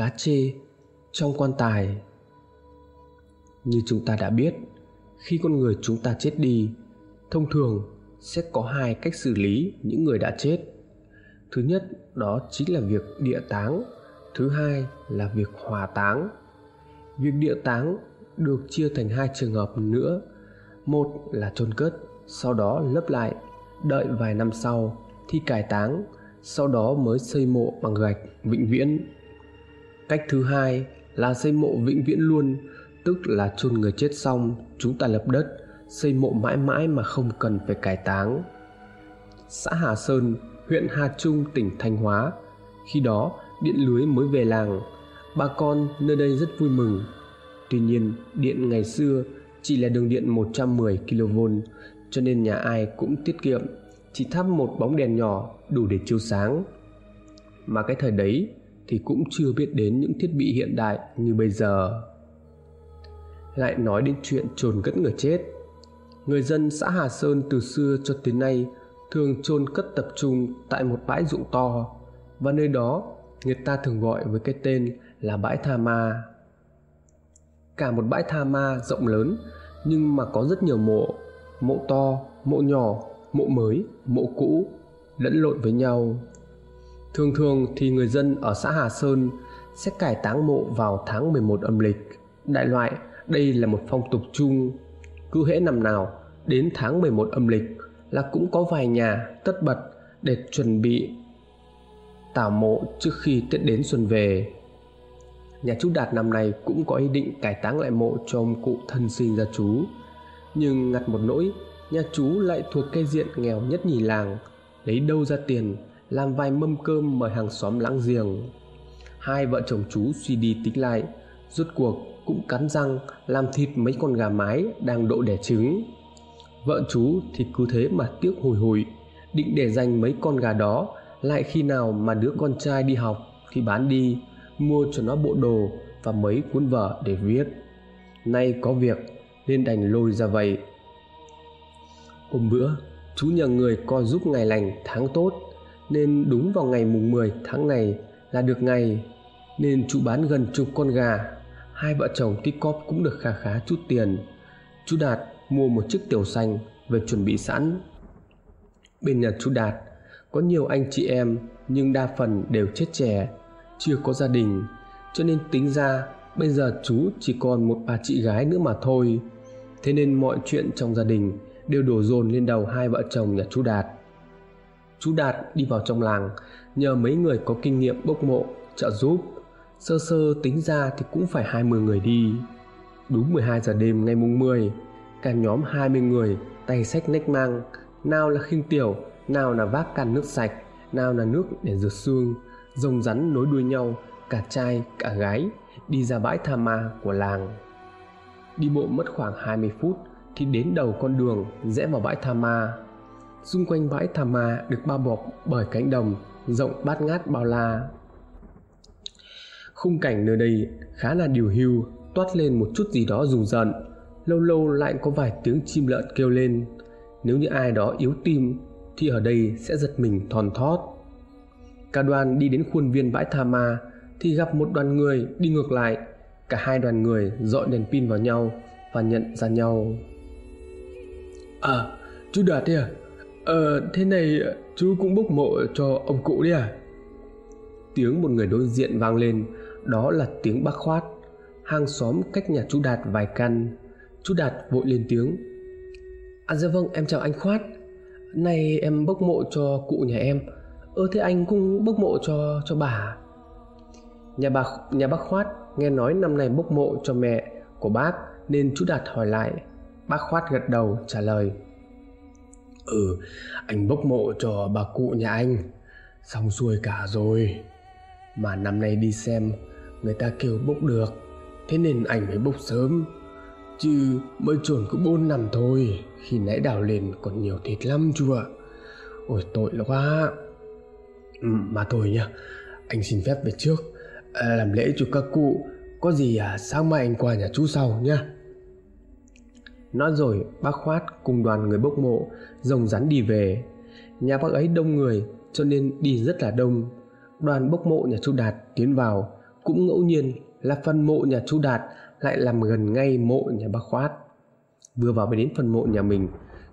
cá chê trong quan tài. Như chúng ta đã biết, khi con người chúng ta chết đi, thông thường sẽ có hai cách xử lý những người đã chết. Thứ nhất, đó chính là việc địa táng. Thứ hai là việc hòa táng. Việc địa táng được chia thành hai trường hợp nữa. Một là chôn cất, sau đó lấp lại, đợi vài năm sau thì cải táng, sau đó mới xây mộ bằng gạch vĩnh viễn cách thứ hai là xây mộ vĩnh viễn luôn, tức là chôn người chết xong chúng ta lập đất, xây mộ mãi mãi mà không cần phải cải táng. Xã hà sơn, huyện hà trung, tỉnh thanh hóa, khi đó điện lưới mới về làng, bà con nơi đây rất vui mừng. Tuy nhiên, điện ngày xưa chỉ là đường điện 110 kV cho nên nhà ai cũng tiết kiệm, chỉ thắp một bóng đèn nhỏ đủ để chiếu sáng. Mà cái thời đấy thì cũng chưa biết đến những thiết bị hiện đại như bây giờ. Lại nói đến chuyện chôn cất người chết. Người dân xã hà sơn từ xưa cho tới nay thường chôn cất tập trung tại một bãi ruộng to, và nơi đó người ta thường gọi với cái tên là bãi tha ma. Cả một bãi tha ma rộng lớn, nhưng mà có rất nhiều mộ mộ to, mộ nhỏ, mộ mới, mộ cũ, lẫn lộn với nhau thường thường thì người dân ở xã hà sơn sẽ cải táng mộ vào tháng 11 âm lịch đại loại đây là một phong tục chung cứ hễ năm nào đến tháng 11 âm lịch là cũng có vài nhà tất bật để chuẩn bị tảo mộ trước khi Tết đến xuân về. Nhà chú Đạt năm nay cũng có ý định cải táng lại mộ cho ông cụ thân sinh ra chú. Nhưng ngặt một nỗi, nhà chú lại thuộc cây diện nghèo nhất nhì làng, lấy đâu ra tiền làm vài mâm cơm mời hàng xóm láng giềng. Hai vợ chồng chú suy đi tính lại, rốt cuộc cũng cắn răng làm thịt mấy con gà mái đang độ đẻ trứng. Vợ chú thì cứ thế mà tiếc hùi hùi, định để dành mấy con gà đó lại khi nào mà đứa con trai đi học thì bán đi mua cho nó bộ đồ và mấy cuốn vở để viết nay có việc nên đành lôi ra vậy hôm bữa chú nhờ người co giúp ngày lành tháng tốt nên đúng vào ngày mùng 10 tháng này là được ngày, nên chú bán gần chục con gà. Hai vợ chồng tích cóp cũng được khá khá chút tiền. Chú đạt mua một chiếc tiểu xanh về chuẩn bị sẵn. Bên nhà chú đạt có nhiều anh chị em, nhưng đa phần đều chết trẻ, chưa có gia đình. Cho nên tính ra, bây giờ chú chỉ còn một bà chị gái nữa mà thôi. Thế nên mọi chuyện trong gia đình đều đổ dồn lên đầu hai vợ chồng nhà chú đạt chú đạt đi vào trong làng, nhờ mấy người có kinh nghiệm bốc mộ, trợ giúp. Sơ sơ tính ra thì cũng phải 20 người đi. Đúng 12 giờ đêm ngày mùng 10 cả nhóm 20 người tay sách nách mang, nào là khinh tiểu, nào là vác can nước sạch, nào là nước để rửa xương, rồng rắn nối đuôi nhau, cả trai, cả gái, đi ra bãi tha ma của làng. Đi bộ mất khoảng 20 phút thì đến đầu con đường rẽ vào bãi tha ma xung quanh bãi thả ma được bao bọc bởi cánh đồng rộng bát ngát bao la. Khung cảnh nơi đây khá là điều hưu, toát lên một chút gì đó rùng rợn. Lâu lâu lại có vài tiếng chim lợn kêu lên. Nếu như ai đó yếu tim thì ở đây sẽ giật mình thòn thót. Cả đoàn đi đến khuôn viên bãi tha ma thì gặp một đoàn người đi ngược lại. Cả hai đoàn người dọi đèn pin vào nhau và nhận ra nhau. À chú đạt đấy à? Ờ thế này, chú cũng bốc mộ cho ông cụ đấy à? Tiếng một người đối diện vang lên, đó là tiếng bác khoát. Hàng xóm cách nhà chú đạt vài căn. Chú đạt vội lên tiếng. À dạ vâng em chào anh khoát. Nay em bốc mộ cho cụ nhà em. Ơ thế anh cũng bốc mộ cho cho bà à? Nhà bà, nhà bác Khoát nghe nói năm nay bốc mộ cho mẹ của bác, Nên chú Đạt hỏi lại. Bác Khoát gật đầu, trả lời. Ừ anh bốc mộ cho bà cụ nhà anh. Xong xuôi cả rồi. Mà năm nay đi xem Người ta kêu bốc được. Thế nên anh mới bốc sớm. Chứ mới chuẩn có 4 năm thôi. Khi nãy đào lên còn nhiều thịt lắm chú ạ. Ôi tội quá. Ừ, mà thôi nhá. Anh xin phép về trước. À, làm lễ cho các cụ. Có gì à sáng mai anh qua nhà chú sau nhá nói rồi bác khoát cùng đoàn người bốc mộ rồng rắn đi về. Nhà bác ấy đông người cho nên đi rất là đông. Đoàn bốc mộ nhà chú đạt tiến vào. Cũng ngẫu nhiên là phần mộ nhà chú Đạt lại làm gần ngay mộ nhà bác Khoát. Vừa vào đến phần mộ nhà mình,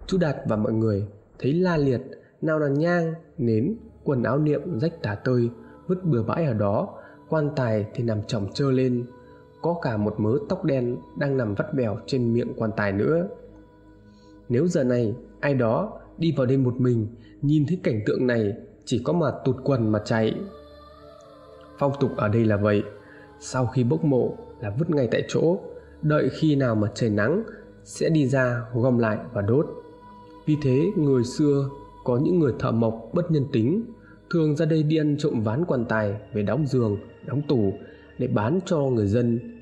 chú Đạt và mọi người thấy la liệt, nào là nhang, nến, quần áo niệm rách tả tơi, vứt bừa bãi ở đó, quan tài thì nằm chỏng trơ lên, có cả một mớ tóc đen đang nằm vắt vẻo trên miệng quan tài nữa. Nếu giờ này ai đó đi vào đêm một mình nhìn thấy cảnh tượng này chỉ có mà tụt quần mà chạy. Phong tục ở đây là vậy, sau khi bốc mộ là vứt ngay tại chỗ, đợi khi nào mà trời nắng sẽ đi ra gom lại và đốt. Vì thế người xưa có những người thợ mộc bất nhân tính thường ra đây đi ăn trộm ván quan tài về đóng giường, đóng tủ để bán cho người dân.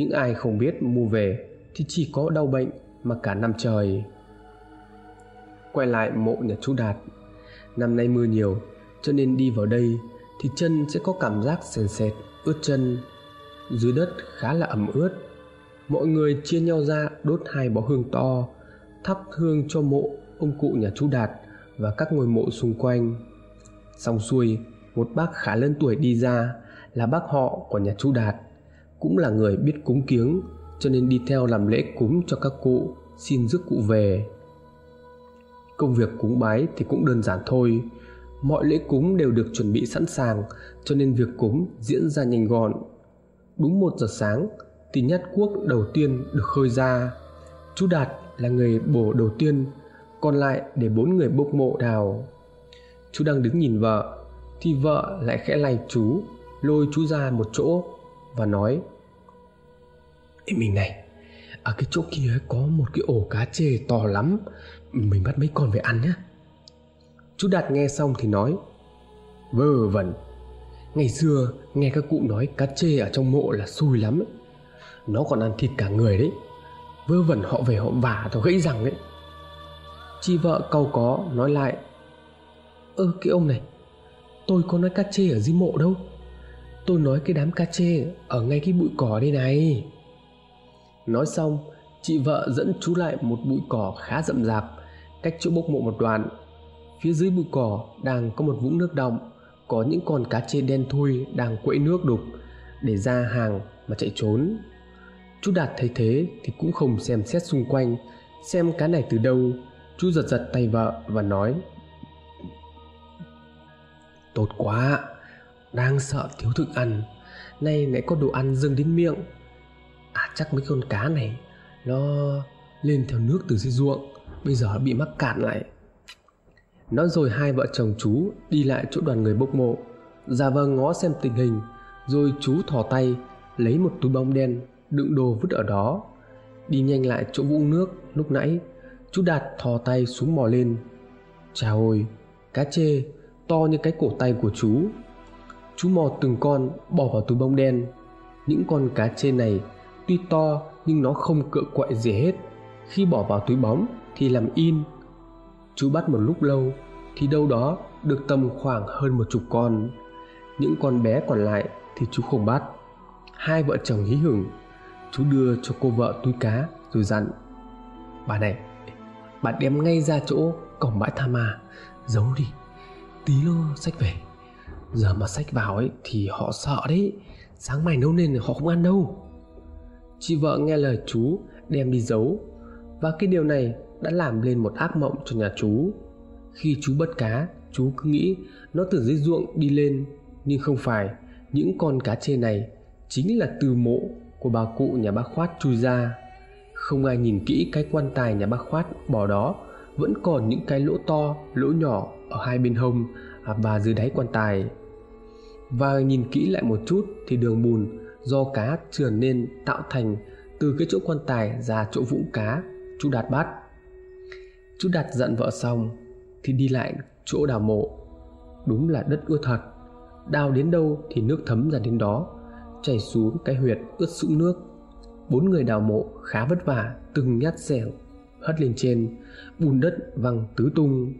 Những ai không biết mua về thì chỉ có đau bệnh mà cả năm trời. Quay lại mộ nhà chú Đạt. Năm nay mưa nhiều cho nên đi vào đây thì chân sẽ có cảm giác sền sệt, ướt chân. Dưới đất khá là ẩm ướt. Mọi người chia nhau ra đốt hai bó hương to, thắp hương cho mộ ông cụ nhà chú Đạt và các ngôi mộ xung quanh. Xong xuôi, một bác khá lớn tuổi đi ra là bác họ của nhà chú Đạt, cũng là người biết cúng kiếng cho nên đi theo làm lễ cúng cho các cụ, xin rước cụ về. Công việc cúng bái thì cũng đơn giản thôi, mọi lễ cúng đều được chuẩn bị sẵn sàng cho nên việc cúng diễn ra nhanh gọn. Đúng một giờ sáng thì nhát cuốc đầu tiên được khơi ra. Chú Đạt là người bổ đầu tiên, còn lại để bốn người bốc mộ đào. Chú đang đứng nhìn vợ thì vợ lại khẽ lay chú lôi chú ra một chỗ và nói, Ê, mình này, ở cái chỗ kia có một cái ổ cá chê to lắm, mình bắt mấy con về ăn nhé chú đạt nghe xong thì nói, vơ vẩn. Ngày xưa nghe các cụ nói cá chê ở trong mộ là xui lắm ấy. nó còn ăn thịt cả người đấy. Vơ vẩn họ về họ vả tao gãy răng đấy. Chị vợ câu có, nói lại, ơ, cái ông này, tôi có nói cá chê ở dưới mộ đâu tôi nói cái đám cá chê ở ngay cái bụi cỏ đây này. Nói xong, chị vợ dẫn chú lại một bụi cỏ khá rậm rạp, cách chỗ bốc mộ một đoạn. Phía dưới bụi cỏ đang có một vũng nước động có những con cá chê đen thui đang quẫy nước đục để ra hàng mà chạy trốn. Chú đạt thấy thế thì cũng không xem xét xung quanh, xem cá này từ đâu. Chú giật giật tay vợ và nói, tốt quá đang sợ thiếu thức ăn. Nay lại có đồ ăn dâng đến miệng. À chắc mấy con cá này, nó lên theo nước từ dưới ruộng, bây giờ bị mắc cạn lại. Nói rồi hai vợ chồng chú đi lại chỗ đoàn người bốc mộ. Ra vờ ngó xem tình hình, rồi chú thò tay, lấy một túi bông đen, đựng đồ vứt ở đó. Đi nhanh lại chỗ vũng nước lúc nãy, chú đạt thò tay xuống mò lên. Chà ôi cá chê to như cái cổ tay của chú chú mò từng con bỏ vào túi bông đen. Những con cá chê này tuy to nhưng nó không cựa quậy gì hết. Khi bỏ vào túi bóng thì làm in. Chú bắt một lúc lâu thì đâu đó được tầm khoảng hơn một chục con. Những con bé còn lại thì chú không bắt. Hai vợ chồng hí hửng, chú đưa cho cô vợ túi cá rồi dặn, bà này, bà đem ngay ra chỗ cổng bãi tha ma, giấu đi, tí lô sách về giờ mà sách vào ấy, thì họ sợ đấy. Sáng mai nấu nên họ không ăn đâu. Chị vợ nghe lời chú, đem đi giấu. Và cái điều này đã làm lên một ác mộng cho nhà chú. Khi chú bắt cá, chú cứ nghĩ nó từ dưới ruộng đi lên. Nhưng không phải, những con cá chê này chính là từ mộ của bà cụ nhà bác khoát chui ra. Không ai nhìn kỹ cái quan tài nhà bác khoát bỏ đó, vẫn còn những cái lỗ to, lỗ nhỏ ở hai bên hông à, và dưới đáy quan tài và nhìn kỹ lại một chút thì đường bùn do cá trườn nên tạo thành từ cái chỗ quan tài ra chỗ vũng cá. Chú đạt bắt. Chú đạt giận vợ xong thì đi lại chỗ đào mộ. Đúng là đất ưa thật. Đào đến đâu thì nước thấm ra đến đó, chảy xuống cái huyệt ướt sũng nước. Bốn người đào mộ khá vất vả, từng nhát xẻng hất lên trên, bùn đất văng tứ tung.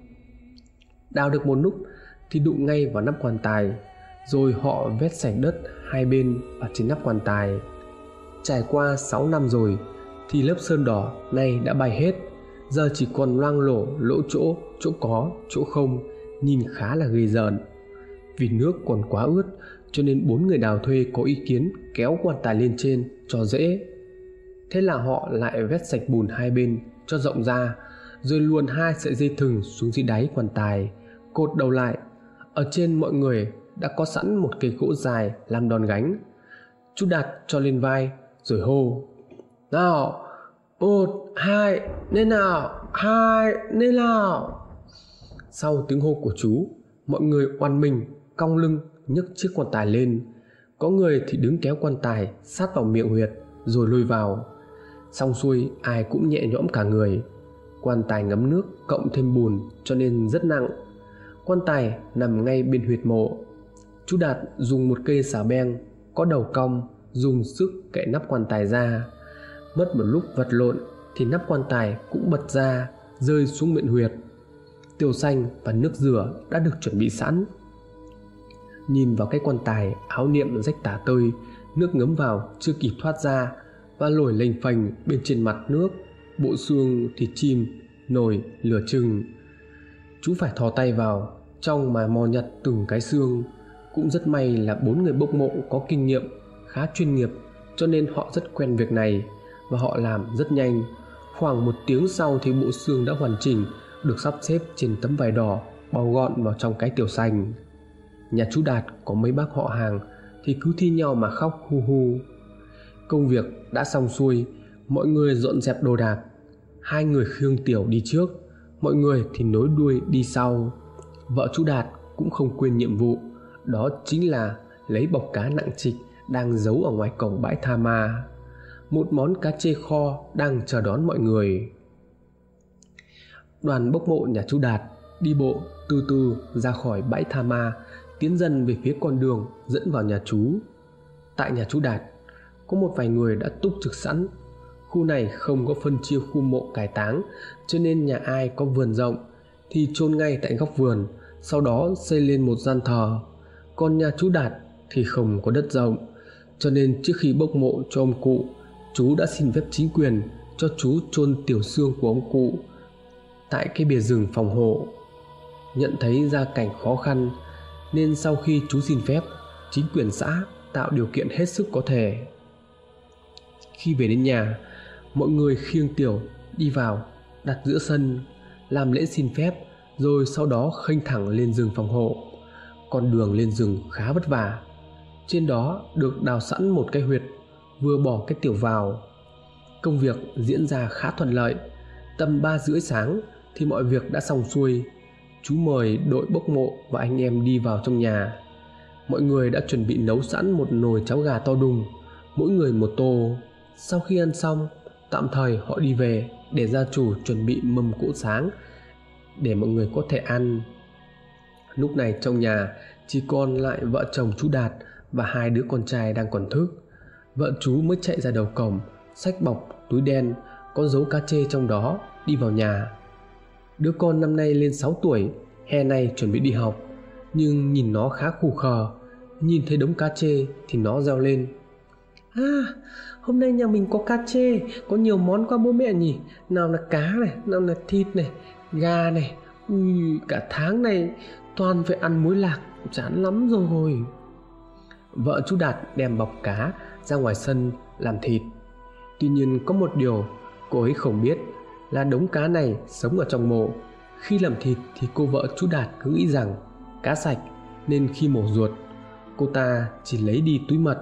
Đào được một lúc thì đụng ngay vào nắp quan tài rồi họ vét sạch đất hai bên và trên nắp quan tài. Trải qua 6 năm rồi, thì lớp sơn đỏ nay đã bay hết. Giờ chỉ còn loang lổ lỗ chỗ chỗ có, chỗ không, nhìn khá là ghê rợn. Vì nước còn quá ướt, cho nên bốn người đào thuê có ý kiến kéo quan tài lên trên cho dễ. Thế là họ lại vét sạch bùn hai bên cho rộng ra, rồi luồn hai sợi dây thừng xuống dưới đáy quan tài, cột đầu lại. Ở trên mọi người đã có sẵn một cây gỗ dài làm đòn gánh. Chú đặt cho lên vai, rồi hô, nào, một, hai, lên nào, hai, lên nào. Sau tiếng hô của chú, mọi người oan mình, cong lưng, nhấc chiếc quan tài lên. Có người thì đứng kéo quan tài sát vào miệng huyệt, rồi lôi vào. Xong xuôi, ai cũng nhẹ nhõm cả người. Quan tài ngấm nước cộng thêm bùn cho nên rất nặng. Quan tài nằm ngay bên huyệt mộ chú đạt dùng một cây xà beng có đầu cong, dùng sức cậy nắp quan tài ra. Mất một lúc vật lộn thì nắp quan tài cũng bật ra, rơi xuống miệng huyệt. Tiêu xanh và nước rửa đã được chuẩn bị sẵn. Nhìn vào cái quan tài áo niệm rách tả tơi, nước ngấm vào chưa kịp thoát ra và nổi lềnh phành bên trên mặt nước, bộ xương thì chim nổi lửa chừng. Chú phải thò tay vào, trong mà mò nhặt từng cái xương cũng rất may là bốn người bốc mộ có kinh nghiệm, khá chuyên nghiệp, cho nên họ rất quen việc này và họ làm rất nhanh. Khoảng một tiếng sau thì bộ xương đã hoàn chỉnh, được sắp xếp trên tấm vải đỏ, bao gọn vào trong cái tiểu sành. Nhà chú đạt có mấy bác họ hàng thì cứ thi nhau mà khóc hu hu. Công việc đã xong xuôi, mọi người dọn dẹp đồ đạc. Hai người khương tiểu đi trước, mọi người thì nối đuôi đi sau. Vợ chú đạt cũng không quên nhiệm vụ đó chính là lấy bọc cá nặng trịch đang giấu ở ngoài cổng bãi tha ma. Một món cá chê kho đang chờ đón mọi người. Đoàn bốc mộ nhà chú đạt đi bộ từ từ ra khỏi bãi tha ma, tiến dần về phía con đường dẫn vào nhà chú. Tại nhà chú đạt, có một vài người đã túc trực sẵn. Khu này không có phân chia khu mộ cải táng, cho nên nhà ai có vườn rộng thì chôn ngay tại góc vườn, sau đó xây lên một gian thờ con nhà chú đạt thì không có đất rộng. Cho nên trước khi bốc mộ cho ông cụ, chú đã xin phép chính quyền cho chú chôn tiểu xương của ông cụ tại cái bìa rừng phòng hộ. Nhận thấy gia cảnh khó khăn, nên sau khi chú xin phép, chính quyền xã tạo điều kiện hết sức có thể. Khi về đến nhà, mọi người khiêng tiểu đi vào, đặt giữa sân, làm lễ xin phép, rồi sau đó khênh thẳng lên rừng phòng hộ con đường lên rừng khá vất vả. Trên đó được đào sẵn một cái huyệt, vừa bỏ cái tiểu vào. Công việc diễn ra khá thuận lợi. Tầm ba rưỡi sáng thì mọi việc đã xong xuôi. Chú mời đội bốc mộ và anh em đi vào trong nhà. Mọi người đã chuẩn bị nấu sẵn một nồi cháo gà to đùng, mỗi người một tô. Sau khi ăn xong, tạm thời họ đi về để gia chủ chuẩn bị mâm cỗ sáng để mọi người có thể ăn lúc này trong nhà, chỉ còn lại vợ chồng chú đạt và hai đứa con trai đang còn thức. Vợ chú mới chạy ra đầu cổng sách bọc, túi đen, có dấu cá chê trong đó, đi vào nhà. Đứa con năm nay lên 6 tuổi, hè này chuẩn bị đi học. Nhưng nhìn nó khá khù khờ, nhìn thấy đống cá chê thì nó reo lên. À hôm nay nhà mình có cá chê, có nhiều món qua bố mẹ nhỉ. Nào là cá này, nào là thịt này, gà này. Ui, cả tháng này toàn phải ăn muối lạc, chán lắm rồi. Vợ chú đạt đem bọc cá ra ngoài sân làm thịt. Tuy nhiên có một điều cô ấy không biết là đống cá này sống ở trong mộ. Khi làm thịt thì cô vợ chú đạt cứ nghĩ rằng cá sạch nên khi mổ ruột, cô ta chỉ lấy đi túi mật,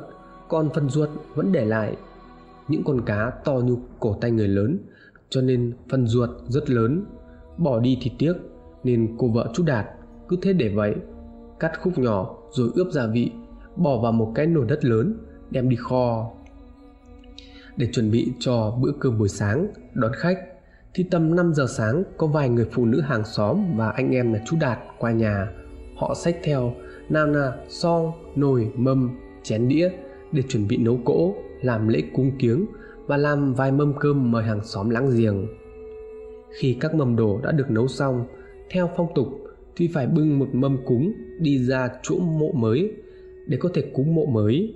còn phần ruột vẫn để lại. Những con cá to như cổ tay người lớn, cho nên phần ruột rất lớn. Bỏ đi thì tiếc, nên cô vợ chú đạt cứ thế để vậy cắt khúc nhỏ rồi ướp gia vị bỏ vào một cái nồi đất lớn đem đi kho để chuẩn bị cho bữa cơm buổi sáng đón khách thì tầm 5 giờ sáng có vài người phụ nữ hàng xóm và anh em là chú Đạt qua nhà. Họ xách theo nào là son, nồi, mâm, chén đĩa để chuẩn bị nấu cỗ, làm lễ cúng kiếng và làm vài mâm cơm mời hàng xóm láng giềng. Khi các mâm đồ đã được nấu xong, theo phong tục thì phải bưng một mâm cúng đi ra chỗ mộ mới để có thể cúng mộ mới.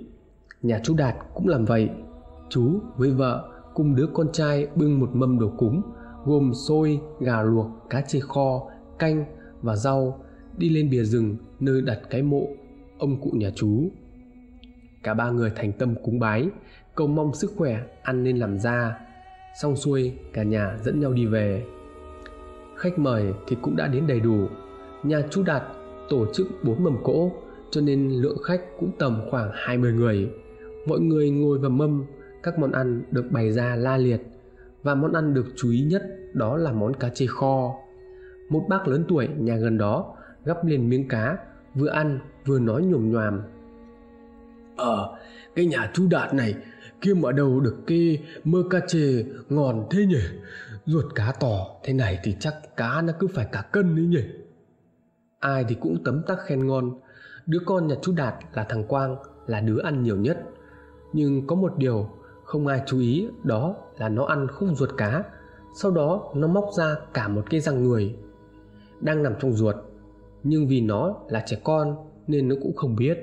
Nhà chú Đạt cũng làm vậy. Chú với vợ cùng đứa con trai bưng một mâm đồ cúng gồm xôi, gà luộc, cá chê kho, canh và rau đi lên bìa rừng nơi đặt cái mộ ông cụ nhà chú cả ba người thành tâm cúng bái cầu mong sức khỏe ăn nên làm ra xong xuôi cả nhà dẫn nhau đi về khách mời thì cũng đã đến đầy đủ nhà chú đạt tổ chức bốn mâm cỗ, cho nên lượng khách cũng tầm khoảng 20 người. Mọi người ngồi vào mâm, các món ăn được bày ra la liệt. Và món ăn được chú ý nhất đó là món cá chê kho. Một bác lớn tuổi nhà gần đó gắp liền miếng cá, vừa ăn vừa nói nhồm nhoàm ờ cái nhà chú đạt này kia mở đầu được cái mơ cá chê ngon thế nhỉ? Ruột cá to thế này thì chắc cá nó cứ phải cả cân đấy nhỉ? Ai thì cũng tấm tắc khen ngon. Đứa con nhà chú đạt là thằng quang, là đứa ăn nhiều nhất. Nhưng có một điều, không ai chú ý, đó là nó ăn khúc ruột cá. Sau đó, nó móc ra cả một cái răng người, đang nằm trong ruột. Nhưng vì nó là trẻ con, nên nó cũng không biết.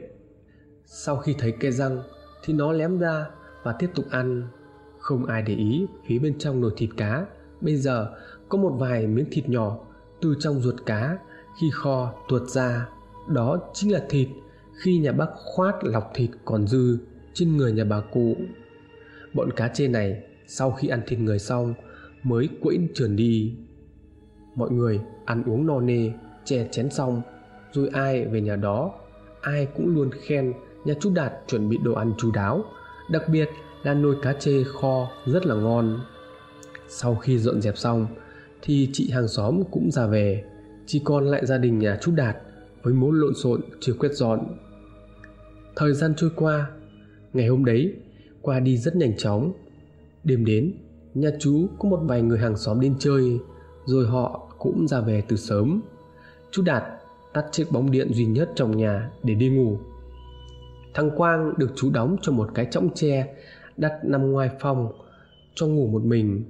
Sau khi thấy cây răng, thì nó lém ra và tiếp tục ăn. Không ai để ý, phía bên trong nồi thịt cá. Bây giờ, có một vài miếng thịt nhỏ từ trong ruột cá khi kho tuột ra, đó chính là thịt. Khi nhà bác khoát lọc thịt còn dư trên người nhà bà cụ. Bọn cá chê này, sau khi ăn thịt người xong, mới quẫy trườn đi. Mọi người ăn uống no nê chè chén xong, rồi ai về nhà đó, ai cũng luôn khen nhà chú đạt chuẩn bị đồ ăn chú đáo. Đặc biệt là nồi cá chê kho rất là ngon. Sau khi dọn dẹp xong, thì chị hàng xóm cũng ra về chỉ còn lại gia đình nhà chú đạt với mối lộn xộn chưa quét dọn. Thời gian trôi qua, ngày hôm đấy, qua đi rất nhanh chóng. Đêm đến, nhà chú có một vài người hàng xóm đến chơi, rồi họ cũng ra về từ sớm. Chú đạt tắt chiếc bóng điện duy nhất trong nhà để đi ngủ. Thằng quang được chú đóng cho một cái chõng tre, đặt nằm ngoài phòng, cho ngủ một mình.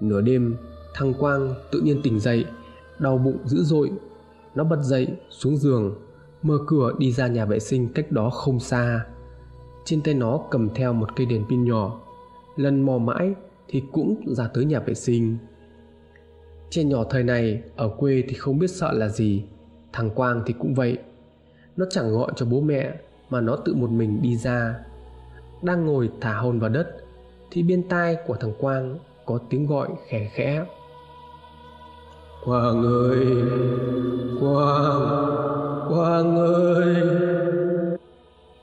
Nửa đêm, thằng quang tự nhiên tỉnh dậy đau bụng dữ dội. Nó bật dậy, xuống giường, mở cửa đi ra nhà vệ sinh cách đó không xa. Trên tay nó cầm theo một cây đèn pin nhỏ. Lần mò mãi thì cũng ra tới nhà vệ sinh. Trẻ nhỏ thời này, ở quê thì không biết sợ là gì. Thằng quang thì cũng vậy. Nó chẳng gọi cho bố mẹ, mà nó tự một mình đi ra. Đang ngồi thả hồn vào đất, thì bên tai của thằng quang có tiếng gọi khẽ khẽ quang ơi quang quang ơi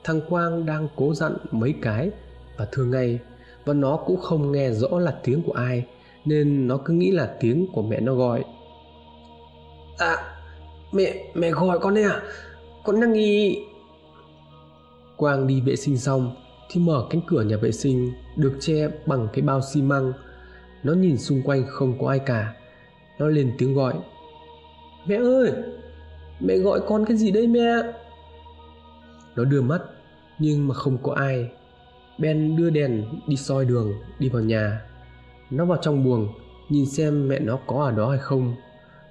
thằng quang đang cố dặn mấy cái và thường ngày và nó cũng không nghe rõ là tiếng của ai nên nó cứ nghĩ là tiếng của mẹ nó gọi. À mẹ mẹ gọi con đấy à? Con đang nghi. Quang đi vệ sinh xong thì mở cánh cửa nhà vệ sinh được che bằng cái bao xi măng. Nó nhìn xung quanh không có ai cả nó lên tiếng gọi. Mẹ ơi, mẹ gọi con cái gì đây mẹ? Nó đưa mắt, nhưng mà không có ai. Ben đưa đèn đi soi đường, đi vào nhà. Nó vào trong buồng, nhìn xem mẹ nó có ở đó hay không.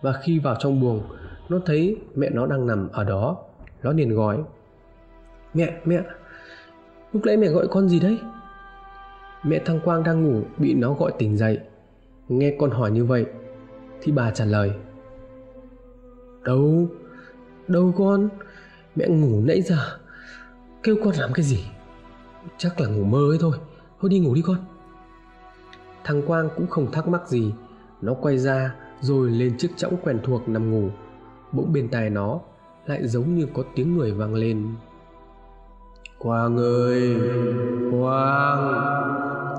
Và khi vào trong buồng, nó thấy mẹ nó đang nằm ở đó. Nó liền gọi. Mẹ mẹ, lúc nãy mẹ gọi con gì đấy? Mẹ thăng quang đang ngủ bị nó gọi tỉnh dậy. Nghe con hỏi như vậy thì bà trả lời, đâu đâu con, mẹ ngủ nãy giờ. Kêu con làm cái gì? Chắc là ngủ mơ ấy thôi. Thôi đi ngủ đi con. Thằng quang cũng không thắc mắc gì. Nó quay ra rồi lên chiếc chõng quen thuộc nằm ngủ. Bỗng bên tai nó lại giống như có tiếng người vang lên. Quang ơi, quang,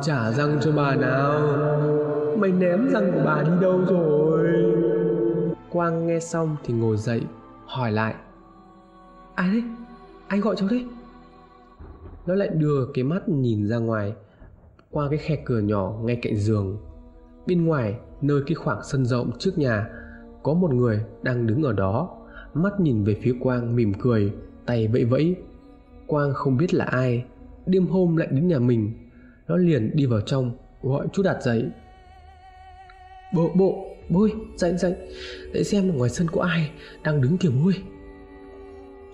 trả răng cho bà nào mày ném răng của bà đi đâu rồi? Quang nghe xong thì ngồi dậy hỏi lại. Ai đấy ai gọi cháu đấy nó lại đưa cái mắt nhìn ra ngoài qua cái khe cửa nhỏ ngay cạnh giường. Bên ngoài nơi cái khoảng sân rộng trước nhà có một người đang đứng ở đó. Mắt nhìn về phía quang mỉm cười tay vẫy vẫy. Quang không biết là ai. Đêm hôm lại đến nhà mình. Nó liền đi vào trong gọi chú đạt dậy bộ bộ bôi dậy dậy để xem ở ngoài sân có ai đang đứng kiểu bôi.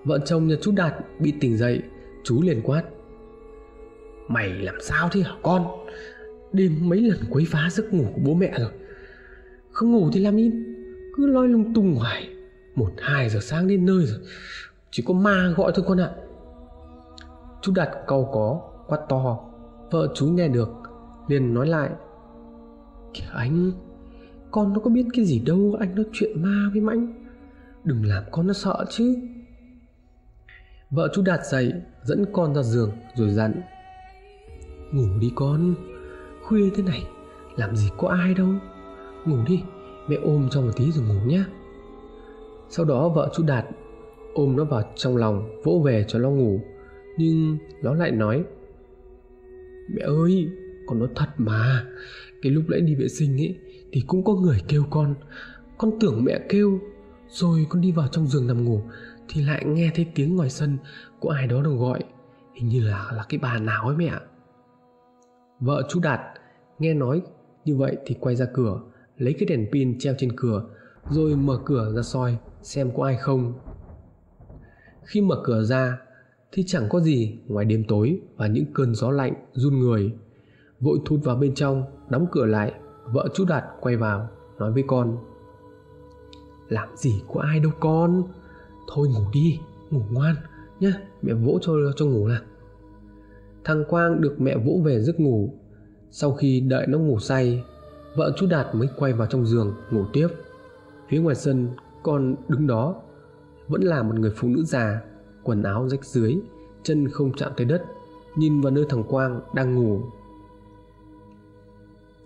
Vợ chồng nhà chú đạt bị tỉnh dậy chú liền quát. Mày làm sao thế hả con? Đêm mấy lần quấy phá giấc ngủ của bố mẹ rồi. Không ngủ thì làm im cứ loi lung tung ngoài một hai giờ sáng đến nơi rồi chỉ có ma gọi thôi con ạ. Chú Đạt cau có, quát to. Vợ chú nghe được, liền nói lại. Kìa anh, con nó có biết cái gì đâu anh nói chuyện ma với Mãnh. Đừng làm con nó sợ chứ. Vợ chú Đạt dậy, dẫn con ra giường rồi dặn. Ngủ đi con, khuya thế này, làm gì có ai đâu. Ngủ đi, mẹ ôm cho một tí rồi ngủ nhé. Sau đó vợ chú Đạt ôm nó vào trong lòng vỗ về cho nó ngủ nhưng nó lại nói mẹ ơi con nói thật mà cái lúc nãy đi vệ sinh ấy thì cũng có người kêu con. Con tưởng mẹ kêu, rồi con đi vào trong giường nằm ngủ, thì lại nghe thấy tiếng ngoài sân của ai đó đang gọi. Hình như là là cái bà nào ấy mẹ vợ chú đạt nghe nói như vậy thì quay ra cửa, lấy cái đèn pin treo trên cửa, rồi mở cửa ra soi xem có ai không. Khi mở cửa ra thì chẳng có gì ngoài đêm tối và những cơn gió lạnh run người. Vội thụt vào bên trong, đóng cửa lại vợ chú đạt quay vào, nói với con, làm gì có ai đâu con. Thôi ngủ đi, ngủ ngoan nhé mẹ vỗ cho cho ngủ nào. Thằng quang được mẹ vỗ về giấc ngủ. Sau khi đợi nó ngủ say, vợ chú đạt mới quay vào trong giường ngủ tiếp. Phía ngoài sân, con đứng đó, vẫn là một người phụ nữ già, quần áo rách dưới chân không chạm tới đất, nhìn vào nơi thằng quang đang ngủ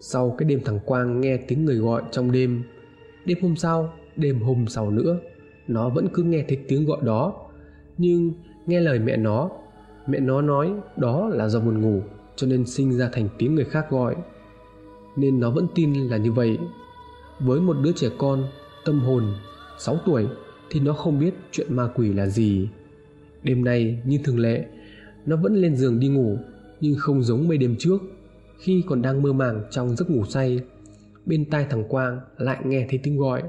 sau cái đêm thằng quang nghe tiếng người gọi trong đêm đêm hôm sau, đêm hôm sau nữa, nó vẫn cứ nghe thấy tiếng gọi đó. Nhưng nghe lời mẹ nó mẹ nó nói đó là do buồn ngủ, cho nên sinh ra thành tiếng người khác gọi. Nên nó vẫn tin là như vậy. Với một đứa trẻ con, tâm hồn 6 tuổi, thì nó không biết chuyện ma quỷ là gì. Đêm nay, như thường lệ, nó vẫn lên giường đi ngủ, nhưng không giống mấy đêm trước khi còn đang mơ màng trong giấc ngủ say, bên tai thằng quang lại nghe thấy tiếng gọi.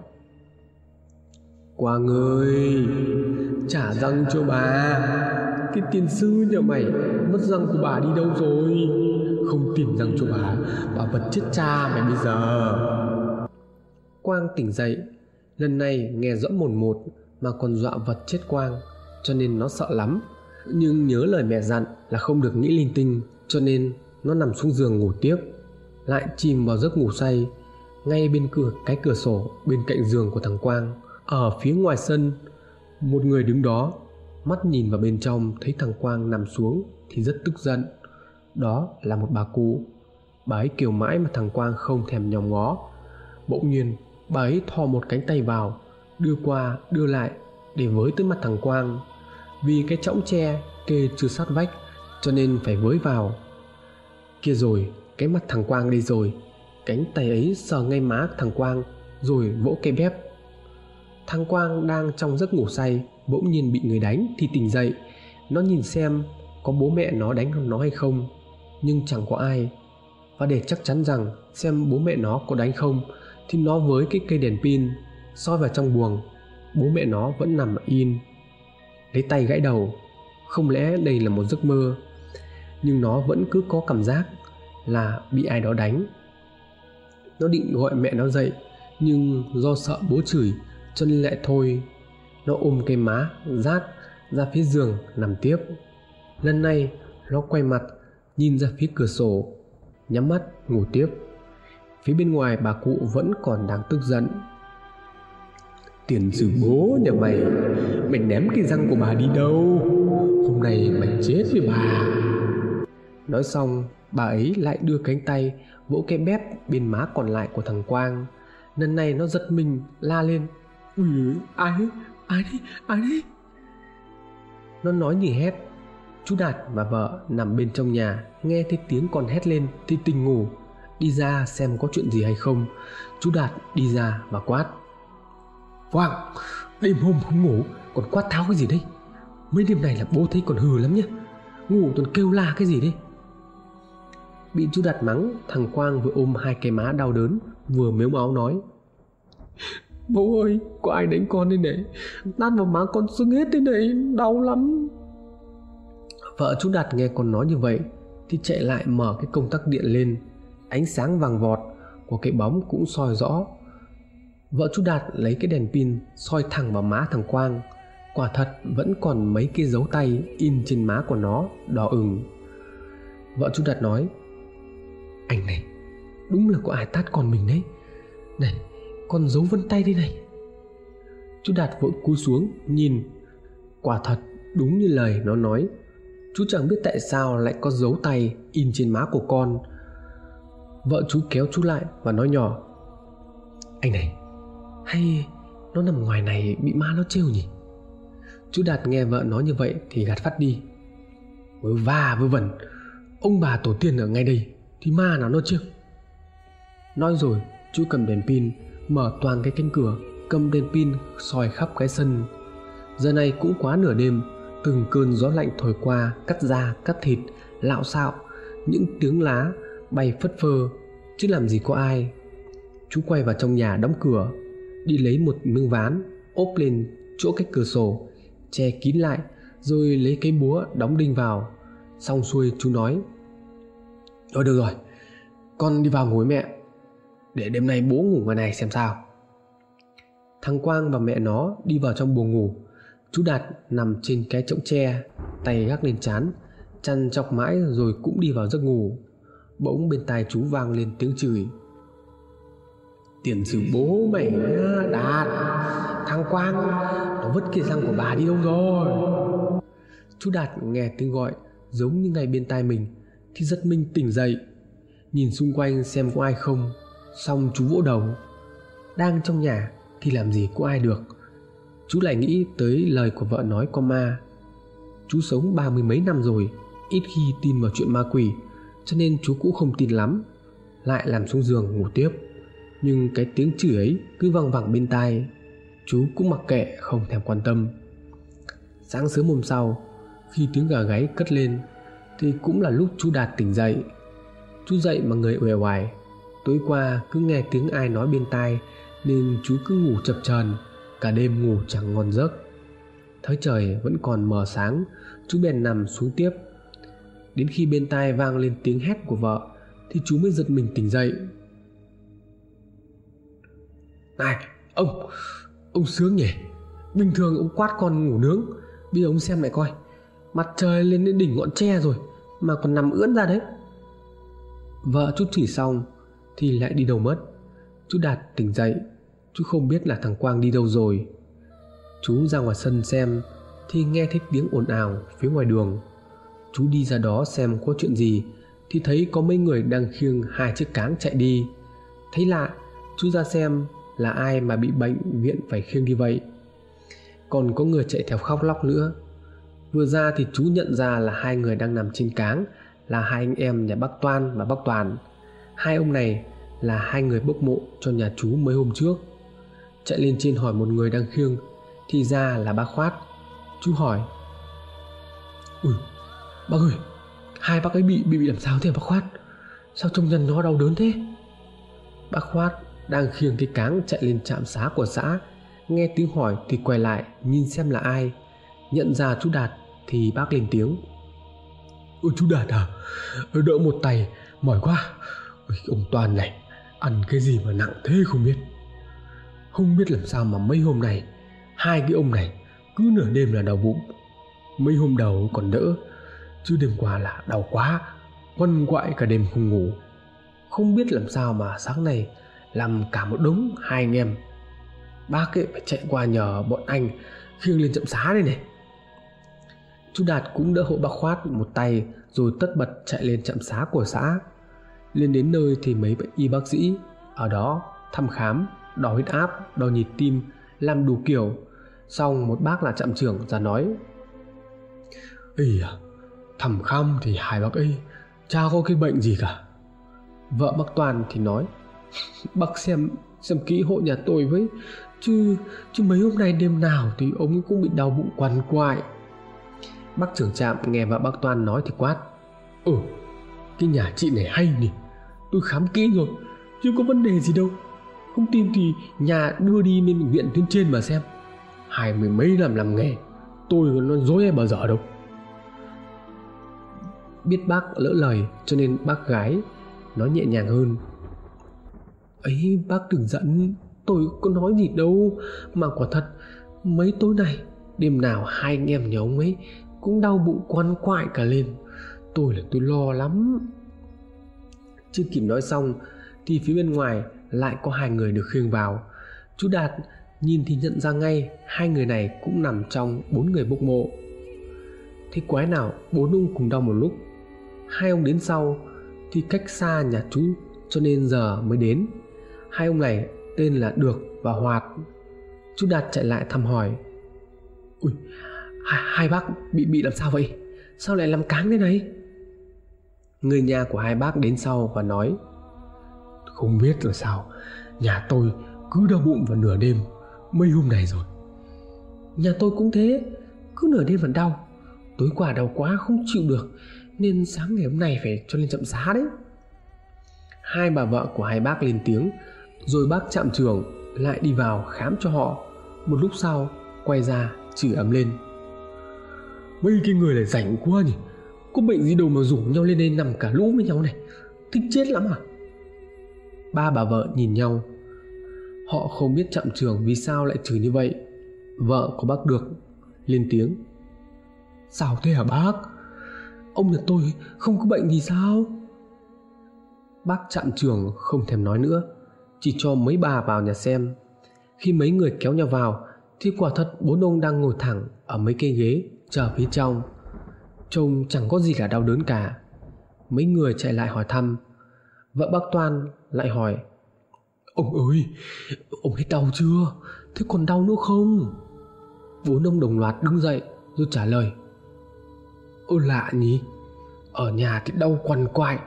Quang ơi, trả răng cho bà. Cái tiền sư nhà mày mất răng của bà đi đâu rồi? Không tìm răng cho bà bà vật chết cha mày bây giờ. Quang tỉnh dậy. Lần này nghe rõ mồn một mà còn dọa vật chết quang, cho nên nó sợ lắm. Nhưng nhớ lời mẹ dặn là không được nghĩ linh tinh, cho nên nó nằm xuống giường ngủ tiếp, lại chìm vào giấc ngủ say ngay bên cửa, cái cửa sổ bên cạnh giường của thằng quang. Ở phía ngoài sân, một người đứng đó mắt nhìn vào bên trong thấy thằng quang nằm xuống thì rất tức giận. Đó là một bà cụ. Bà ấy kêu mãi mà thằng quang không thèm nhòm ngó. Bỗng nhiên, bà ấy thò một cánh tay vào, đưa qua, đưa lại để với tới mặt thằng quang. Vì cái chõng tre kê chưa sát vách cho nên phải với vào kia rồi, cái mặt thằng quang đi rồi. Cánh tay ấy sờ ngay má thằng quang, rồi vỗ cây bếp. Thằng quang đang trong giấc ngủ say, bỗng nhiên bị người đánh thì tỉnh dậy. Nó nhìn xem có bố mẹ nó đánh nó hay không, nhưng chẳng có ai. Và để chắc chắn rằng xem bố mẹ nó có đánh không, thì nó với cái cây đèn pin soi vào trong buồng. Bố mẹ nó vẫn nằm in. Lấy tay gãy đầu, không lẽ đây là một giấc mơ? Nhưng nó vẫn cứ có cảm giác là bị ai đó đánh. Nó định gọi mẹ nó dậy, nhưng do sợ bố chửi, cho nên lại thôi. Nó ôm cây má rát ra phía giường nằm tiếp. Lần này, nó quay mặt, nhìn ra phía cửa sổ, nhắm mắt, ngủ tiếp. Phía bên ngoài bà cụ vẫn còn đang tức giận. Tiền sử bố nhà mày mày ném cái răng của bà đi đâu? Hôm nay mày chết với bà nói xong, bà ấy lại đưa cánh tay vỗ cái bếp bên má còn lại của thằng quang. Lần này nó giật mình, la lên ui ai đấy ai đấy ai đấy? Nó nói như hét. Chú đạt và vợ nằm bên trong nhà, nghe thấy tiếng con hét lên thì tình ngủ. Đi ra xem có chuyện gì hay không. Chú đạt đi ra và quát. Quang, Đêm hôm không ngủ, Còn quát tháo cái gì đấy? Mấy đêm này là bố thấy còn hừ lắm nhá. Ngủ còn kêu la cái gì đấy? Bị chú đặt mắng Thằng Quang vừa ôm hai cái má đau đớn Vừa mếu máu nói. Bố ơi có ai đánh con đây này? Tát vào má con sưng hết thế này Đau lắm. Vợ chú Đạt nghe con nói như vậy Thì chạy lại mở cái công tắc điện lên. Ánh sáng vàng vọt Của cái bóng cũng soi rõ. Vợ chú Đạt lấy cái đèn pin soi thẳng vào má thằng Quang. Quả thật vẫn còn mấy cái dấu tay in trên má của nó đỏ ửng. Vợ chú đạt nói anh này, đúng là có ai tát con mình đấy. Này, con giấu vân tay đây này. Chú đạt vội cúi xuống, nhìn. Quả thật, đúng như lời nó nói, chú chẳng biết tại sao lại có dấu tay in trên má của con. Vợ chú kéo chú lại và nói nhỏ, anh này, hay nó nằm ngoài này bị ma nó trêu nhỉ? Chú đạt nghe vợ nói như vậy thì gạt phát đi. Vớ va vớ vẩn ông bà tổ tiên ở ngay đây thì ma nào nó chứ? Nói rồi, chú cầm đèn pin, mở toàn cái cánh cửa, cầm đèn pin soi khắp cái sân. Giờ này cũng quá nửa đêm, từng cơn gió lạnh thổi qua, cắt da, cắt thịt, lạo xạo. Những tiếng lá bay phất phơ, chứ làm gì có ai. Chú quay vào trong nhà đóng cửa, đi lấy một miếng ván, ốp lên chỗ cách cửa sổ, che kín lại, rồi lấy cái búa đóng đinh vào. Xong xuôi chú nói thôi được rồi, con đi vào ngủ với mẹ, để đêm nay bố ngủ ngoài này xem sao. Thằng quang và mẹ nó đi vào trong buồng ngủ. Chú đạt nằm trên cái chõng tre, tay gác lên chán chăn chọc mãi rồi cũng đi vào giấc ngủ. Bỗng bên tai chú vang lên tiếng chửi. Tiền sử bố mày đạt, thằng quang, nó vứt cái răng của bà đi đâu rồi? Chú đạt nghe tiếng gọi giống như ngay bên tai mình thì giật mình tỉnh dậy, nhìn xung quanh xem có ai không. Xong chú vỗ đầu, đang trong nhà thì làm gì có ai được? Chú lại nghĩ tới lời của vợ nói con ma. Chú sống ba mươi mấy năm rồi, ít khi tin vào chuyện ma quỷ, cho nên chú cũng không tin lắm, lại làm xuống giường ngủ tiếp. Nhưng cái tiếng chửi ấy cứ văng vẳng bên tai, chú cũng mặc kệ, không thèm quan tâm. Sáng sớm hôm sau, khi tiếng gà gáy cất lên thì cũng là lúc chú đạt tỉnh dậy. Chú dậy mà người uể oải. Tối qua cứ nghe tiếng ai nói bên tai, nên chú cứ ngủ chập chờn, cả đêm ngủ chẳng ngon giấc. Thấy trời vẫn còn mờ sáng, chú bèn nằm xuống tiếp. Đến khi bên tai vang lên tiếng hét của vợ, thì chú mới giật mình tỉnh dậy. Này, ông ông sướng nhỉ? Bình thường ông quát con ngủ nướng, bây giờ ông xem lại coi. Mặt trời lên đến đỉnh ngọn tre rồi mà còn nằm ưỡn ra đấy. Vợ chút chỉ xong thì lại đi đâu mất. Chú đạt tỉnh dậy, chú không biết là thằng quang đi đâu rồi. Chú ra ngoài sân xem thì nghe thấy tiếng ồn ào phía ngoài đường. Chú đi ra đó xem có chuyện gì thì thấy có mấy người đang khiêng hai chiếc cáng chạy đi. Thấy lạ, chú ra xem là ai mà bị bệnh viện phải khiêng đi vậy. Còn có người chạy theo khóc lóc nữa vừa ra thì chú nhận ra là hai người đang nằm trên cáng, là hai anh em nhà bác toan và bác toàn. Hai ông này là hai người bốc mộ cho nhà chú mấy hôm trước. Chạy lên trên hỏi một người đang khiêng, thì ra là bác khoát. Chú hỏi, ui, bác ơi, hai bác ấy bị bị bị làm sao thế bác khoát? Sao trông nhân nó đau đớn thế? Bác khoát đang khiêng cái cáng chạy lên trạm xá của xã, nghe tiếng hỏi thì quay lại nhìn xem là ai, nhận ra chú đạt thì bác lên tiếng. Ôi chú đạt à đỡ một tay mỏi quá. Ôi, ông toàn này ăn cái gì mà nặng thế không biết. Không biết làm sao mà mấy hôm này hai cái ông này cứ nửa đêm là đau bụng. Mấy hôm đầu còn đỡ chứ đêm qua là đau quá quằn quại cả đêm không ngủ. Không biết làm sao mà sáng nay làm cả một đống hai anh em. Bác ấy phải chạy qua nhờ bọn anh khiêng lên chậm xá đây này chú đạt cũng đỡ hộ bác khoát một tay rồi tất bật chạy lên chậm xá của xã. Lên đến nơi thì mấy y bác sĩ ở đó thăm khám đo huyết áp đo nhịp tim làm đủ kiểu. Xong một bác là trạm trưởng ra nói ây à thăm khám thì hai bác ấy cha có cái bệnh gì cả? Vợ bác toàn thì nói bác xem xem kỹ hộ nhà tôi với chứ chứ mấy hôm nay đêm nào thì ông cũng bị đau bụng quằn quại bác trưởng trạm nghe vợ bác toàn nói thì quát. Ừ cái nhà chị này hay nhỉ. Tôi khám kỹ rồi chứ có vấn đề gì đâu. Không tin thì nhà đưa đi lên bệnh viện tuyến trên mà xem. Hai mươi mấy năm làm nghề, tôi nó dối hay bao giờ đâu. Biết bác lỡ lời cho nên bác gái nói nhẹ nhàng hơn. Ấy, bác đừng giận, tôi có nói gì đâu. Mà quả thật, mấy tối nay, đêm nào hai anh em nhà ông ấy cũng đau bụng quằn quại cả lên. Tôi là tôi lo lắm. Chưa kịp nói xong, thì phía bên ngoài lại có hai người được khiêng vào. Chú đạt nhìn thì nhận ra ngay hai người này cũng nằm trong bốn người bốc mộ. Thế quái nào bốn ông cùng đau một lúc? Hai ông đến sau thì cách xa nhà chú cho nên giờ mới đến. Hai ông này tên là được và hoạt. Chú đạt chạy lại thăm hỏi. Ui hai, hai bác bị bị làm sao vậy? Sao lại làm cáng thế này? Người nhà của hai bác đến sau và nói không biết là sao nhà tôi cứ đau bụng vào nửa đêm mấy hôm nay rồi. Nhà tôi cũng thế cứ nửa đêm vẫn đau tối qua đau quá không chịu được nên sáng ngày hôm nay phải cho lên chậm giá đấy. Hai bà vợ của hai bác lên tiếng rồi bác chạm trường lại đi vào khám cho họ. Một lúc sau quay ra chửi ấm lên mấy cái người này rảnh quá nhỉ? Có bệnh gì đâu mà rủ nhau lên đây nằm cả lũ với nhau này. Thích chết lắm à? Ba bà vợ nhìn nhau. Họ không biết chậm trường vì sao lại chửi như vậy. Vợ của bác được, lên tiếng. Sao thế hả bác? Ông nhà tôi không có bệnh gì sao? Bác chạm trường không thèm nói nữa, chỉ cho mấy bà vào nhà xem. Khi mấy người kéo nhau vào, thì quả thật bốn ông đang ngồi thẳng ở mấy cây ghế chờ phía trong. Trông chẳng có gì là đau đớn cả. Mấy người chạy lại hỏi thăm. Vợ bác toan lại hỏi, ông ơi, ông hết đau chưa? Thế còn đau nữa không? Bốn ông đồng loạt đứng dậy rồi trả lời Ô lạ nhỉ, ở nhà thì đau quằn quại,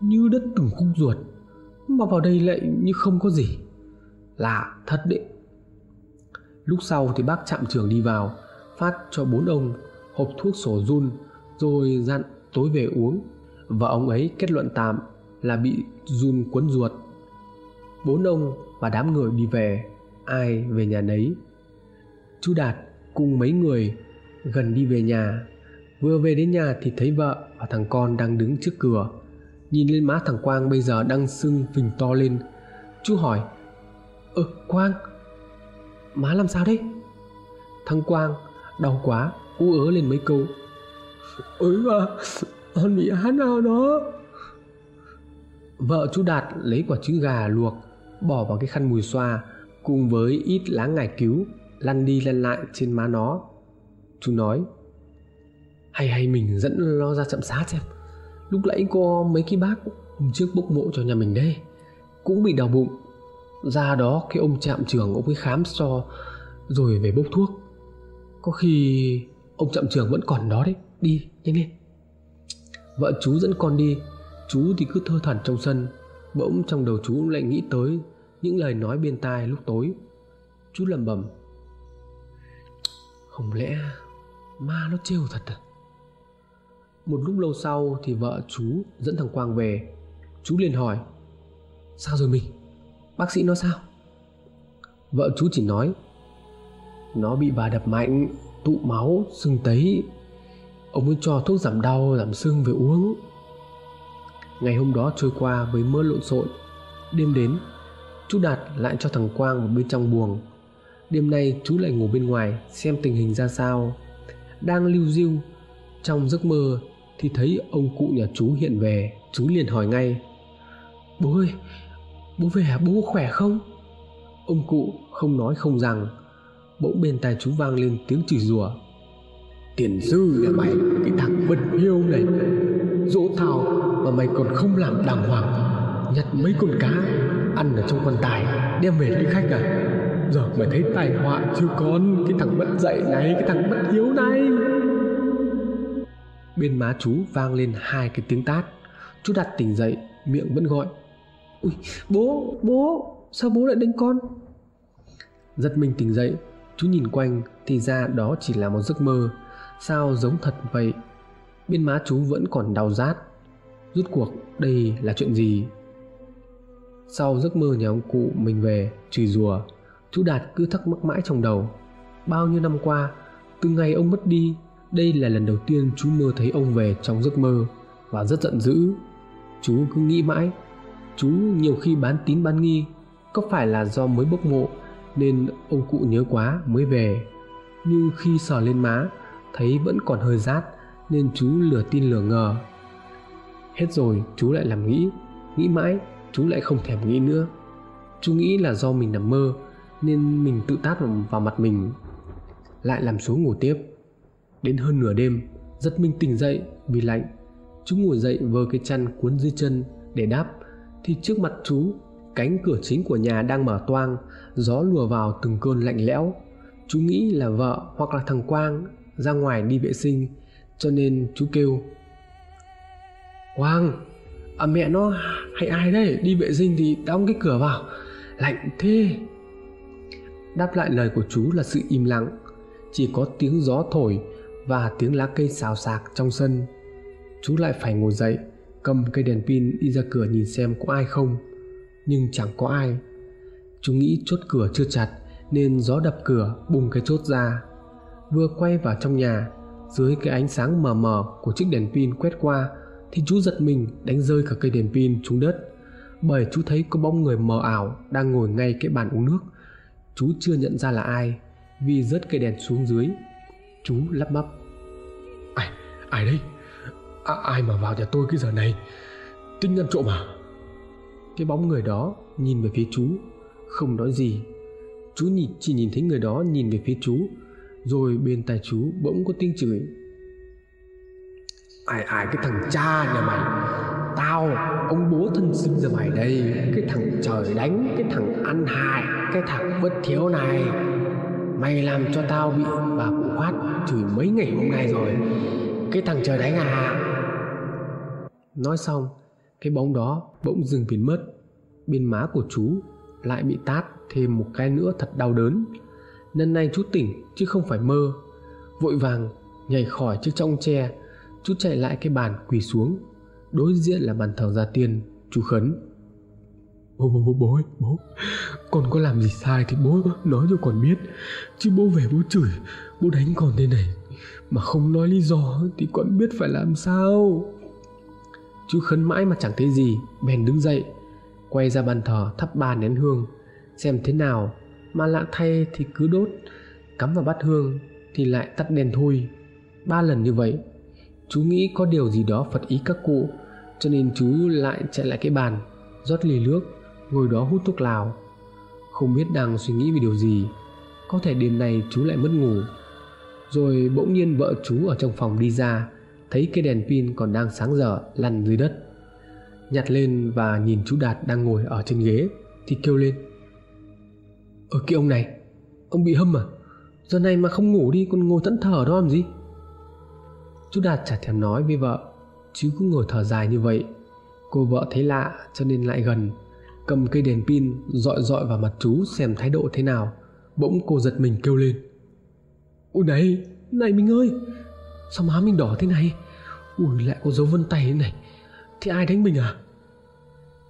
như đất từng khúc ruột, mà vào đây lại như không có gì. Lạ thật đấy. Lúc sau thì bác trạm trưởng đi vào phát cho bốn ông hộp thuốc sổ run, rồi dặn tối về uống. Và ông ấy kết luận tạm là bị run quấn ruột. Bốn ông và đám người đi về, ai về nhà nấy. Chú đạt cùng mấy người gần đi về nhà. Vừa về đến nhà thì thấy vợ và thằng con đang đứng trước cửa. Nhìn lên má thằng quang bây giờ đang sưng phình to lên. Chú hỏi, ơ, quang, má làm sao đấy thằng quang đau quá, ú ớ lên mấy câu. Ôi mà con bị hát à nào đó vợ chú đạt lấy quả trứng gà luộc, bỏ vào cái khăn mùi xoa, cùng với ít lá ngải cứu, lăn đi lăn lại trên má nó. Chú nói, hay hay, mình dẫn nó ra chậm xá xem. Lúc nãy có mấy cái bác hôm trước bốc mộ cho nhà mình đây cũng bị đau bụng. Ra đó cái ông trạm trưởng ông ấy khám cho rồi về bốc thuốc có khi ông trạm trưởng vẫn còn đó đấy. Đi, nhanh lên. Vợ chú dẫn con đi. Chú thì cứ thơ thẩn trong sân. Bỗng trong đầu chú lại nghĩ tới những lời nói bên tai lúc tối. Chú lầm bầm không lẽ ma nó trêu thật à? Một lúc lâu sau thì vợ chú dẫn thằng quang về. Chú liền hỏi, sao rồi mình? Bác sĩ nó sao? Vợ chú chỉ nói nó bị bà đập mạnh, tụ máu, sưng tấy. Ông ấy cho thuốc giảm đau, giảm sưng về uống. Ngày hôm đó trôi qua với mưa lộn xộn. Đêm đến, chú đạt lại cho thằng quang vào bên trong buồng. Đêm nay chú lại ngủ bên ngoài, xem tình hình ra sao. Đang lưu diêu, trong giấc mơ thì thấy ông cụ nhà chú hiện về. Chú liền hỏi ngay, bố ơi, bố về hả? Bố khỏe không? Ông cụ không nói không rằng bỗng bên tai chú vang lên tiếng chửi rủa. Tiền sư là mày, cái thằng bần hiêu này. Dỗ thảo mà mày còn không làm đàng hoàng, nhặt mấy con cá, ăn ở trong quan tài, đem về lấy khách à? Giờ mày thấy tai họa chưa con, cái thằng bất dạy này, cái thằng bất hiếu này. Bên má chú vang lên hai cái tiếng tát. Chú đặt tỉnh dậy, miệng vẫn gọi. Ui, bố bố, sao bố lại đánh con? Giật mình tỉnh dậy chú nhìn quanh thì ra đó chỉ là một giấc mơ. Sao giống thật vậy? Bên má chú vẫn còn đau rát. Rút cuộc đây là chuyện gì? Sau giấc mơ nhà ông cụ mình về, chửi rủa, chú đạt cứ thắc mắc mãi trong đầu. Bao nhiêu năm qua, từ ngày ông mất đi, đây là lần đầu tiên chú mơ thấy ông về trong giấc mơ và rất giận dữ. Chú cứ nghĩ mãi. Chú nhiều khi bán tín bán nghi, có phải là do mới bốc mộ nên ông cụ nhớ quá mới về. Nhưng khi sờ lên má thấy vẫn còn hơi rát nên chú lừa tin lừa ngờ. Hết rồi chú lại làm nghĩ. Nghĩ mãi chú lại không thèm nghĩ nữa. Chú nghĩ là do mình nằm mơ nên mình tự tát vào, vào mặt mình. Lại làm xuống ngủ tiếp. Đến hơn nửa đêm giật mình tỉnh dậy vì lạnh. Chú ngồi dậy vơ cái chăn cuốn dưới chân để đáp thì trước mặt chú cánh cửa chính của nhà đang mở toang, gió lùa vào từng cơn lạnh lẽo. Chú nghĩ là vợ hoặc là thằng quang ra ngoài đi vệ sinh, cho nên chú kêu, quang à mẹ nó hay ai đấy, đi vệ sinh thì đóng cái cửa vào. Lạnh thế. Đáp lại lời của chú là sự im lặng. Chỉ có tiếng gió thổi và tiếng lá cây xào xạc trong sân. Chú lại phải ngồi dậy, cầm cây đèn pin đi ra cửa nhìn xem có ai không nhưng chẳng có ai. Chú nghĩ chốt cửa chưa chặt nên gió đập cửa bung cái chốt ra. Vừa quay vào trong nhà dưới cái ánh sáng mờ mờ của chiếc đèn pin quét qua thì chú giật mình đánh rơi cả cây đèn pin xuống đất. Bởi chú thấy có bóng người mờ ảo đang ngồi ngay cái bàn uống nước. Chú chưa nhận ra là ai vì rớt cây đèn xuống dưới. Chú lắp bắp. Ai ai đây à, ai mà vào nhà tôi cái giờ này? Tính ăn trộm à? Cái bóng người đó nhìn về phía chú. Không nói gì. Chú nhìn chỉ nhìn thấy người đó nhìn về phía chú. Rồi bên tai chú bỗng có tiếng chửi. Ai ai, cái thằng cha nhà mày? Tao, ông bố thân sinh ra mày đây. Cái thằng trời đánh, cái thằng ăn hại, cái thằng bất thiếu này. Mày làm cho tao bị bà cụ khoát chửi mấy ngày hôm nay rồi. Cái thằng trời đánh à? Nói xong cái bóng đó bỗng dừng biến mất. Bên má của chú lại bị tát thêm một cái nữa thật đau đớn. Lần này chú tỉnh chứ không phải mơ. Vội vàng nhảy khỏi chiếc trong tre. Chú chạy lại cái bàn quỳ xuống. Đối diện là bàn thờ gia tiên, chú khấn. Bố bố bố bố bố. Con có làm gì sai thì bố nói cho con biết. Chứ bố về bố chửi, bố đánh con thế này. Mà không nói lý do thì con biết phải làm sao chú khấn mãi mà chẳng thấy gì, bèn đứng dậy, quay ra bàn thờ thắp ba nén hương, xem thế nào mà lạ thay thì cứ đốt, cắm vào bát hương thì lại tắt đèn thôi ba lần như vậy, chú nghĩ có điều gì đó phật ý các cụ, cho nên chú lại chạy lại cái bàn, rót lì nước, ngồi đó hút thuốc lào. Không biết đang suy nghĩ về điều gì, có thể đêm nay chú lại mất ngủ. Rồi bỗng nhiên vợ chú ở trong phòng đi ra thấy cái đèn pin còn đang sáng dở lăn dưới đất. Nhặt lên và nhìn chú đạt đang ngồi ở trên ghế thì kêu lên. Ở kia ông này, ông bị hâm à? Giờ này mà không ngủ đi còn ngồi thẫn thờ đó làm gì? Chú đạt chả thèm nói với vợ, chứ cứ ngồi thở dài như vậy. Cô vợ thấy lạ cho nên lại gần, cầm cây đèn pin dọi dọi vào mặt chú xem thái độ thế nào. Bỗng cô giật mình kêu lên. Ôi này này mình ơi, sao má mình đỏ thế này? Ui, lại có dấu vân tay thế này. Thì ai đánh mình à?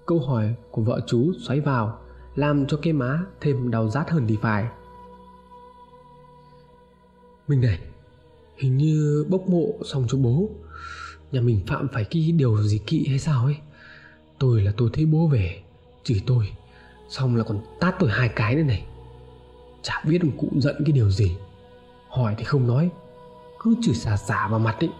Câu hỏi của vợ chú xoáy vào, làm cho cái má thêm đau rát hơn thì phải. Mình này, hình như bốc mộ xong cho bố. Nhà mình phạm phải cái điều gì kỵ hay sao ấy? Tôi là tôi thấy bố về chửi tôi. Xong là còn tát tôi hai cái nữa này. Chả biết ông cụ giận cái điều gì. Hỏi thì không nói, cứ chửi xả xả vào mặt ấy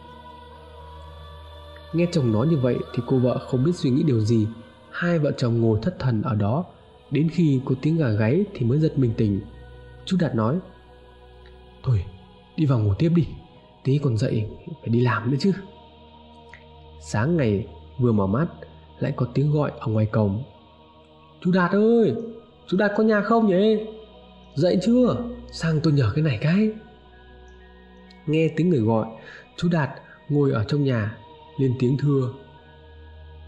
nghe chồng nói như vậy thì cô vợ không biết suy nghĩ điều gì. Hai vợ chồng ngồi thất thần ở đó. Đến khi có tiếng gà gáy thì mới giật mình tỉnh. Chú đạt nói, thôi, đi vào ngủ tiếp đi. Tí còn dậy phải đi làm nữa chứ. Sáng ngày vừa mở mắt, lại có tiếng gọi ở ngoài cổng. Chú đạt ơi, chú đạt có nhà không nhỉ? Dậy chưa? Sang tôi nhờ cái này cái. Nghe tiếng người gọi, chú đạt ngồi ở trong nhà lên tiếng thưa.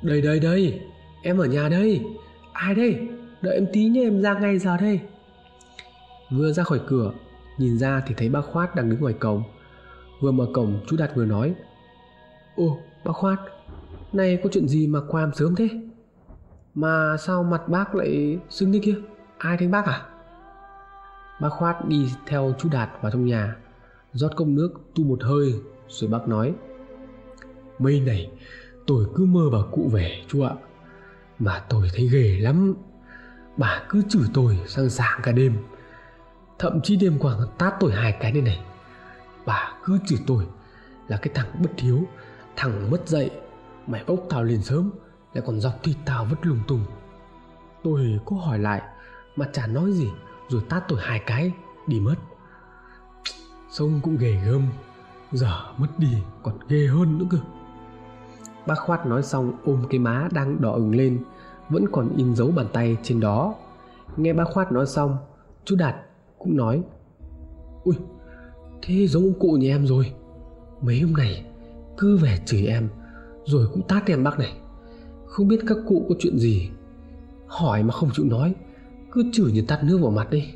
Đây đây đây, em ở nhà đây. Ai đây? Đợi em tí nhé, em ra ngay giờ đây. Vừa ra khỏi cửa, nhìn ra thì thấy bác khoát đang đứng ngoài cổng. Vừa mở cổng, chú đạt vừa nói. Ô, bác khoát, nay có chuyện gì mà qua em sớm thế? Mà sao mặt bác lại sưng thế kia? Ai đánh bác à? Bác khoát đi theo chú đạt vào trong nhà, rót cốc nước tu một hơi, rồi bác nói mấy này, tôi cứ mơ bà cụ về chú ạ. Mà tôi thấy ghê lắm. Bà cứ chửi tôi sang sáng cả đêm. Thậm chí đêm qua còn tát tôi hai cái đây này. Bà cứ chửi tôi là cái thằng bất hiếu, thằng mất dậy mày bốc tao lên sớm, lại còn dọc thịt tao vứt lung tung. Tôi có hỏi lại, mà chả nói gì, rồi tát tôi hai cái, đi mất. Sông cũng ghê gớm, giờ mất đi còn ghê hơn nữa cơ bác khoát nói xong ôm cái má đang đỏ ửng lên, vẫn còn in dấu bàn tay trên đó. Nghe bác khoát nói xong, chú đạt cũng nói ui thế giống ông cụ nhà em rồi. Mấy hôm này cứ về chửi em, rồi cũng tát em bác này. Không biết các cụ có chuyện gì. Hỏi mà không chịu nói, cứ chửi như tát nước vào mặt đi.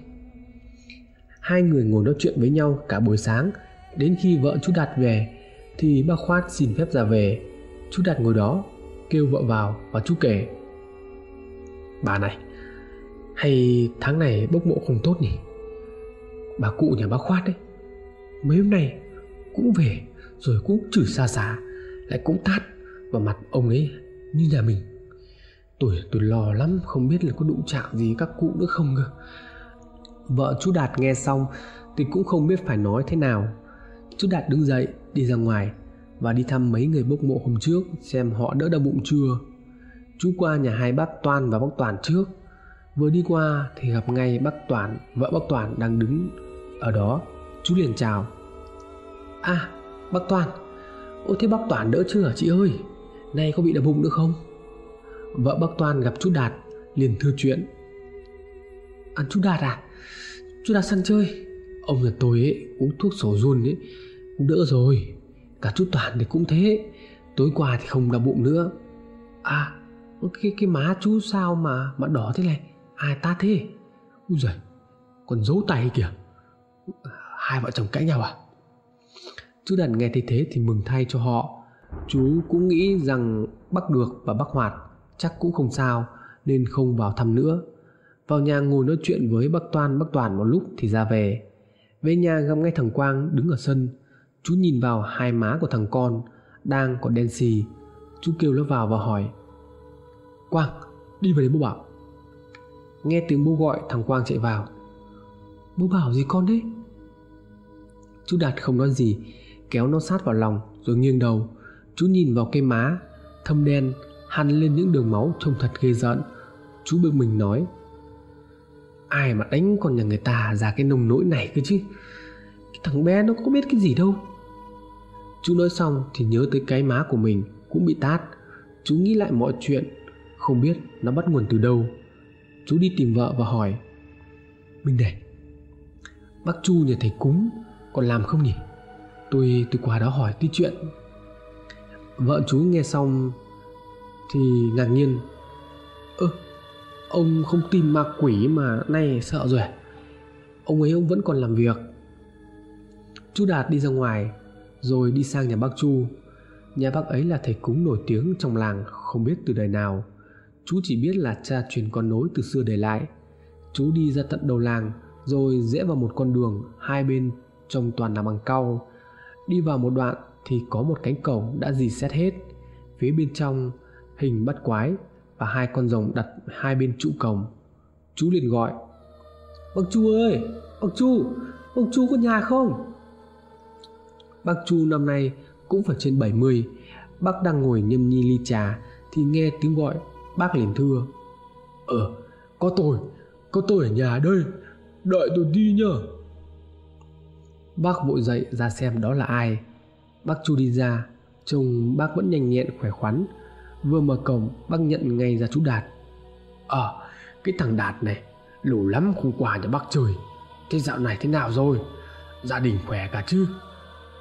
Hai người ngồi nói chuyện với nhau cả buổi sáng. Đến khi vợ chú đạt về, thì bác khoát xin phép ra về chú đạt ngồi đó, kêu vợ vào và chú kể. Bà này, hay tháng này bốc mộ không tốt nhỉ? Bà cụ nhà bác khoát đấy, mấy hôm nay cũng về rồi cũng chửi xa xá, lại cũng tát vào mặt ông ấy như nhà mình. Tôi tôi lo lắm, không biết là có đụng chạm gì các cụ nữa không cơ. Vợ chú đạt nghe xong thì cũng không biết phải nói thế nào. Chú đạt đứng dậy, đi ra ngoài và đi thăm mấy người bốc mộ hôm trước, xem họ đỡ đau bụng chưa. Chú qua nhà hai bác toan và bác toàn trước. Vừa đi qua thì gặp ngay bác toàn vợ bác toàn đang đứng ở đó. Chú liền chào. À bác toàn ôi thế bác toàn đỡ chưa chị ơi? Nay có bị đau bụng nữa không? Vợ bác toàn gặp chú đạt, liền thưa chuyện. À chú đạt à? Chú đạt săn chơi. Ông nhà tôi ấy, uống thuốc sổ run ấy, cũng đỡ rồi cả chú toàn thì cũng thế. Tối qua thì không đau bụng nữa. À cái cái má chú sao mà mà đỏ thế này? Ai ta thế? Ui giời, còn giấu tay kìa. Hai vợ chồng cãi nhau à? Chú đàn nghe thấy thế thì mừng thay cho họ. Chú cũng nghĩ rằng bắc được và bắc hoạt chắc cũng không sao, nên không vào thăm nữa. Vào nhà ngồi nói chuyện với bác toan, bác toàn một lúc thì ra về. Về nhà gặp ngay thằng quang đứng ở sân chú nhìn vào hai má của thằng con đang còn đen xì. Chú kêu nó vào và hỏi, quang, đi về đấy bố bảo. Nghe tiếng bố gọi, thằng quang chạy vào, bố bảo gì con đấy? Chú đạt không nói gì, kéo nó sát vào lòng rồi nghiêng đầu. Chú nhìn vào cái má thâm đen hằn lên những đường máu trông thật ghê rợn. Chú bực mình nói, ai mà đánh con nhà người ta ra cái nông nỗi này cơ chứ? Cái thằng bé nó có biết cái gì đâu chú nói xong thì nhớ tới cái má của mình cũng bị tát. Chú nghĩ lại mọi chuyện, không biết nó bắt nguồn từ đâu. Chú đi tìm vợ và hỏi, minh này bác chu nhà thầy cúng còn làm không nhỉ? Tôi tôi qua đó hỏi tí chuyện. Vợ chú nghe xong thì ngạc nhiên, ơ, ông không tin ma quỷ mà nay sợ rồi à? ông ấy, ông vẫn còn làm việc. Chú đạt đi ra ngoài rồi đi sang nhà bác chu. Nhà bác ấy là thầy cúng nổi tiếng trong làng, không biết từ đời nào. Chú chỉ biết là cha truyền con nối từ xưa để lại. Chú đi ra tận đầu làng, rồi rẽ vào một con đường, hai bên trông toàn là bằng cau. Đi vào một đoạn thì có một cánh cổng đã dì xét hết. Phía bên trong, hình bắt quái và hai con rồng đặt hai bên trụ cổng. Chú liền gọi, bác chu ơi, bác chu bác chu có nhà không? Bác chu năm nay cũng phải trên 70 bác đang ngồi nhâm nhi ly trà thì nghe tiếng gọi bác liền thưa. Ờ có tôi có tôi ở nhà đây. Đợi tôi đi nhờ. bác vội dậy ra xem đó là ai. Bác chu đi ra trông bác vẫn nhanh nhẹn khỏe khoắn. Vừa mở cổng bác nhận ngay ra chú đạt. Ờ à, cái thằng đạt này lù lắm không qua nhà bác trời. thế dạo này thế nào rồi? Gia đình khỏe cả chứ?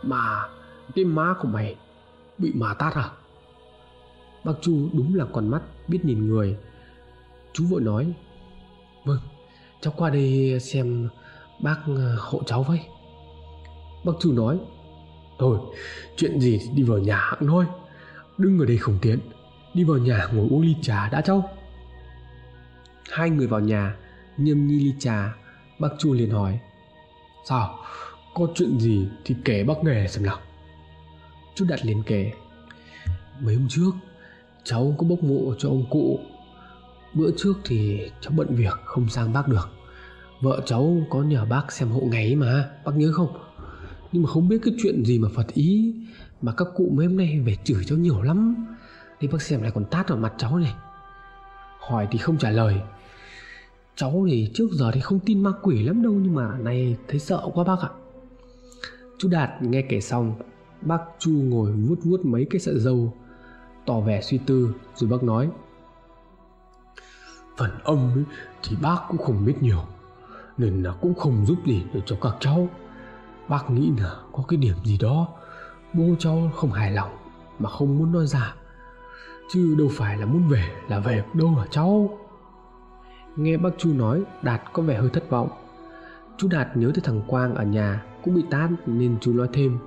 Mà cái má của mày bị mà tát à bác chu đúng là con mắt biết nhìn người. Chú vội nói vâng cháu qua đây xem bác ờ, hộ cháu với. Bác chu nói, thôi, chuyện gì đi vào nhà hãng thôi. Đừng ở đây không tiến đi vào nhà ngồi uống ly trà đã cháu. Hai người vào nhà nhâm nhi ly trà, bác chu liền hỏi, sao? Có chuyện gì thì kể bác nghe xem nào. Chú đặt liền kể. Mấy hôm trước, cháu có bốc mộ cho ông cụ. Bữa trước thì cháu bận việc, không sang bác được. Vợ cháu có nhờ bác xem hộ ngày mà, Bác nhớ không? Nhưng mà không biết cái chuyện gì mà Phật ý, Mà các cụ mấy hôm nay về chửi cháu nhiều lắm. Đi bác xem lại còn tát vào mặt cháu này. Hỏi thì không trả lời. Cháu thì trước giờ thì không tin ma quỷ lắm đâu, Nhưng mà nay thấy sợ quá bác ạ. Chú Đạt nghe kể xong Bác Chu ngồi vuốt vuốt mấy cái sợi dâu Tỏ vẻ suy tư Rồi bác nói Phần âm ấy, thì bác cũng không biết nhiều Nên là cũng không giúp gì được cho các cháu. Bác nghĩ là có cái điểm gì đó Bố cháu không hài lòng Mà không muốn nói ra Chứ đâu phải là muốn về là về đâu hả cháu? Nghe bác Chu nói Đạt có vẻ hơi thất vọng. Chú Đạt nhớ tới thằng Quang ở nhà Cũng bị tát nên chú nói thêm.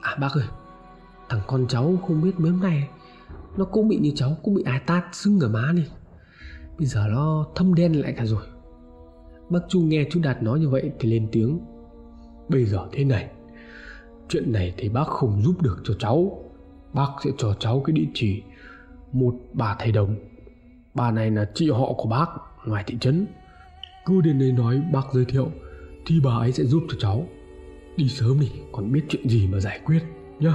À bác ơi, Thằng con cháu không biết mấy hôm nay Nó cũng bị như cháu, Cũng bị ai tát sưng ở má đi. Bây giờ nó thâm đen lại cả rồi. Bác Chu nghe chú Đạt nói như vậy Thì lên tiếng. Bây giờ thế này, Chuyện này thì bác không giúp được cho cháu. Bác sẽ cho cháu cái địa chỉ Một bà thầy đồng. Bà này là chị họ của bác Ngoài thị trấn. Cứ đến đây nói bác giới thiệu Thì bà ấy sẽ giúp cho cháu. Đi sớm đi còn biết chuyện gì mà giải quyết nhá.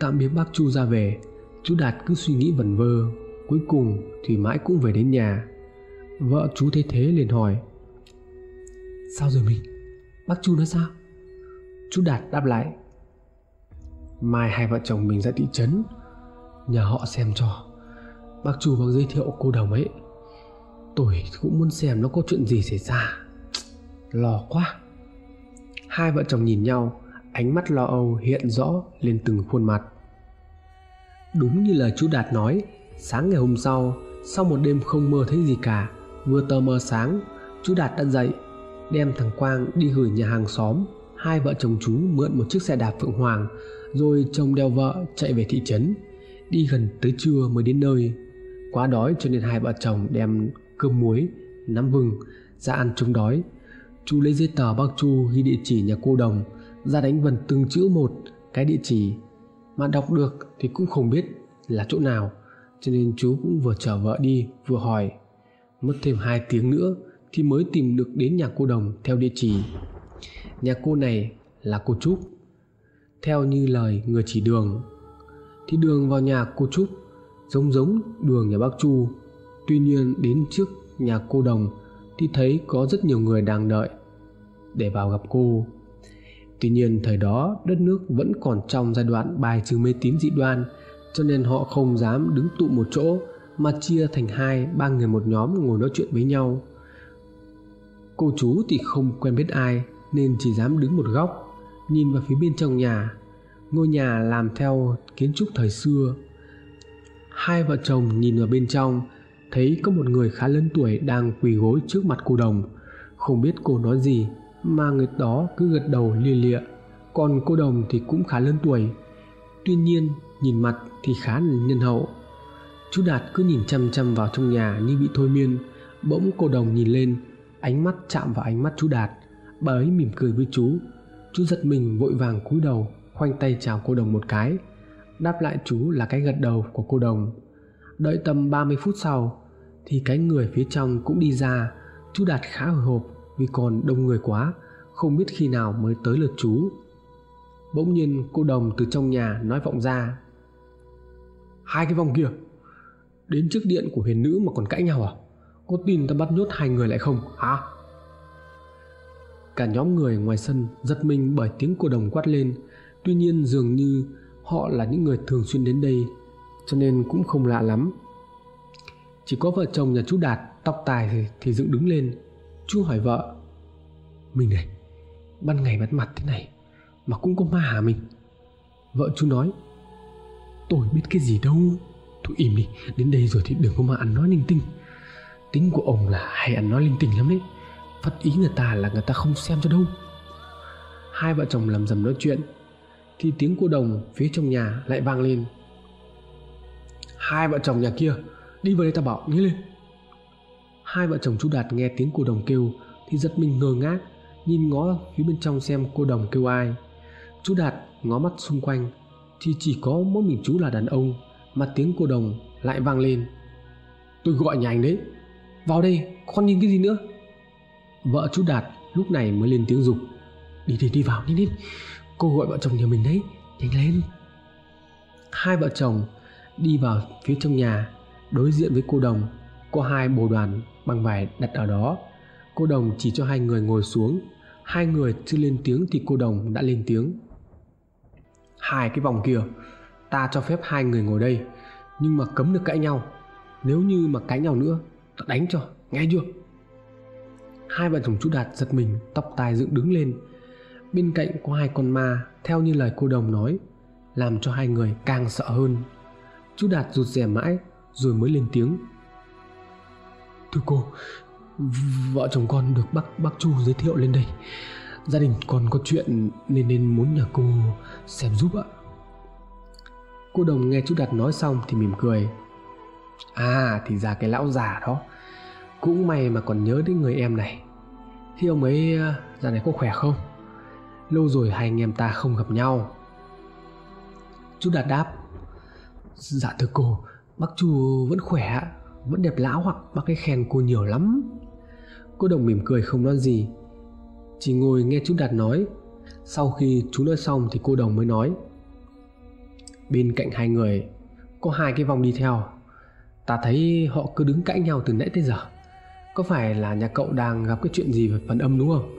Tạm biệt bác Chu ra về Chú Đạt cứ suy nghĩ vẩn vơ. Cuối cùng thì mãi cũng về đến nhà. Vợ chú thấy thế liền hỏi. Sao rồi mình? Bác Chu nói sao? Chú Đạt đáp lại. Mai hai vợ chồng mình ra thị trấn Nhờ họ xem cho. Bác Chu bác giới thiệu cô đồng ấy Tôi cũng muốn xem nó có chuyện gì xảy ra. Lo quá. Hai vợ chồng nhìn nhau, Ánh mắt lo âu hiện rõ lên từng khuôn mặt. Đúng như lời chú Đạt nói, Sáng ngày hôm sau Sau một đêm không mơ thấy gì cả, Vừa tờ mờ sáng, Chú Đạt đã dậy, Đem thằng Quang đi gửi nhà hàng xóm. Hai vợ chồng chú mượn một chiếc xe đạp Phượng Hoàng, Rồi chồng đeo vợ chạy về thị trấn, Đi gần tới trưa mới đến nơi. Quá đói cho nên hai vợ chồng đem cơm muối, nắm vừng ra ăn chống đói. Chú lấy giấy tờ bác chu ghi địa chỉ nhà cô đồng ra đánh vần từng chữ một cái địa chỉ. Mà đọc được thì cũng không biết là chỗ nào cho nên chú cũng vừa chở vợ đi vừa hỏi. Mất thêm hai tiếng nữa thì mới tìm được đến nhà cô đồng theo địa chỉ. Nhà cô này là cô trúc. Theo như lời người chỉ đường thì đường vào nhà cô trúc giống giống đường nhà bác chu tuy nhiên đến trước nhà cô đồng thì thấy có rất nhiều người đang đợi để vào gặp cô. Tuy nhiên thời đó đất nước vẫn còn trong giai đoạn bài trừ mê tín dị đoan, cho nên họ không dám đứng tụ một chỗ mà chia thành hai, ba người một nhóm ngồi nói chuyện với nhau. Cô chú thì không quen biết ai nên chỉ dám đứng một góc, nhìn vào phía bên trong nhà. Ngôi nhà làm theo kiến trúc thời xưa. Hai vợ chồng nhìn vào bên trong thấy có một người khá lớn tuổi đang quỳ gối trước mặt cô đồng. Không biết cô nói gì, mà người đó cứ gật đầu lia lịa. Còn cô đồng thì cũng khá lớn tuổi, tuy nhiên nhìn mặt thì khá là nhân hậu. Chú đạt cứ nhìn chăm chăm vào trong nhà như bị thôi miên. Bỗng cô đồng nhìn lên, ánh mắt chạm vào ánh mắt chú đạt. Bà ấy mỉm cười với chú. Chú giật mình vội vàng cúi đầu, khoanh tay chào cô đồng một cái. Đáp lại chú là cái gật đầu của cô đồng. Đợi tầm 30 phút sau thì cái người phía trong cũng đi ra. Chú đạt khá hồi hộp vì còn đông người quá, không biết khi nào mới tới lượt chú. Bỗng nhiên, cô đồng từ trong nhà nói vọng ra, hai cái vòng kia, đến trước điện của huyền nữ mà còn cãi nhau à? Có tin ta bắt nhốt hai người lại không, hả? Cả nhóm người ngoài sân giật mình bởi tiếng cô đồng quát lên. Tuy nhiên dường như họ là những người thường xuyên đến đây, cho nên cũng không lạ lắm chỉ có vợ chồng nhà chú đạt tóc tài thì, thì dựng đứng lên. Chú hỏi vợ mình này ban ngày bắt mặt thế này mà cũng có ma hả mình? Vợ chú nói tôi biết cái gì đâu thôi im đi đến đây rồi thì đừng có mà ăn nói linh tinh. Tính của ông là hay ăn nói linh tinh lắm đấy phật ý người ta là người ta không xem cho đâu. Hai vợ chồng làm dầm nói chuyện thì tiếng cô đồng phía trong nhà lại vang lên. Hai vợ chồng nhà kia đi vào đây ta bảo nhanh lên. Hai vợ chồng chú đạt nghe tiếng cô đồng kêu thì giật mình ngơ ngác, nhìn ngó phía bên trong xem cô đồng kêu ai. Chú đạt ngó mắt xung quanh thì chỉ có mỗi mình chú là đàn ông, mà tiếng cô đồng lại vang lên. Tôi gọi nhà anh đấy, vào đây con nhìn cái gì nữa? Vợ chú Đạt lúc này mới lên tiếng dục, Đi đi đi vào, đi đi. Cô gọi vợ chồng nhà mình đấy, Nhanh lên. Hai vợ chồng đi vào phía trong nhà Đối diện với cô đồng Có hai bồ đoàn bằng vải đặt ở đó. Cô đồng chỉ cho hai người ngồi xuống. Hai người chưa lên tiếng thì cô đồng đã lên tiếng. Hai cái vòng kia Ta cho phép hai người ngồi đây Nhưng mà cấm được cãi nhau. Nếu như mà cãi nhau nữa Ta đánh cho, nghe chưa? Hai vợ chồng chú Đạt giật mình Tóc tai dựng đứng lên. Bên cạnh có hai con ma Theo như lời cô đồng nói Làm cho hai người càng sợ hơn. Chú Đạt rụt rè mãi rồi mới lên tiếng. Thưa cô, Vợ chồng con được bác bác Chu giới thiệu lên đây. Gia đình còn có chuyện Nên nên muốn nhờ cô xem giúp ạ. Cô đồng nghe chú Đạt nói xong thì mỉm cười. À thì ra cái lão già đó, Cũng may mà còn nhớ đến người em này. Thế ông ấy à, giờ này có khỏe không? Lâu rồi hai anh em ta không gặp nhau. Chú Đạt đáp Dạ thưa cô Bác Chu vẫn khỏe, Vẫn đẹp lão hoặc bác ấy khen cô nhiều lắm. Cô đồng mỉm cười không nói gì, Chỉ ngồi nghe chú Đạt nói. Sau khi chú nói xong thì cô đồng mới nói, Bên cạnh hai người, Có hai cái vòng đi theo. Ta thấy họ cứ đứng cãi nhau từ nãy tới giờ. Có phải là nhà cậu đang gặp cái chuyện gì về phần âm đúng không?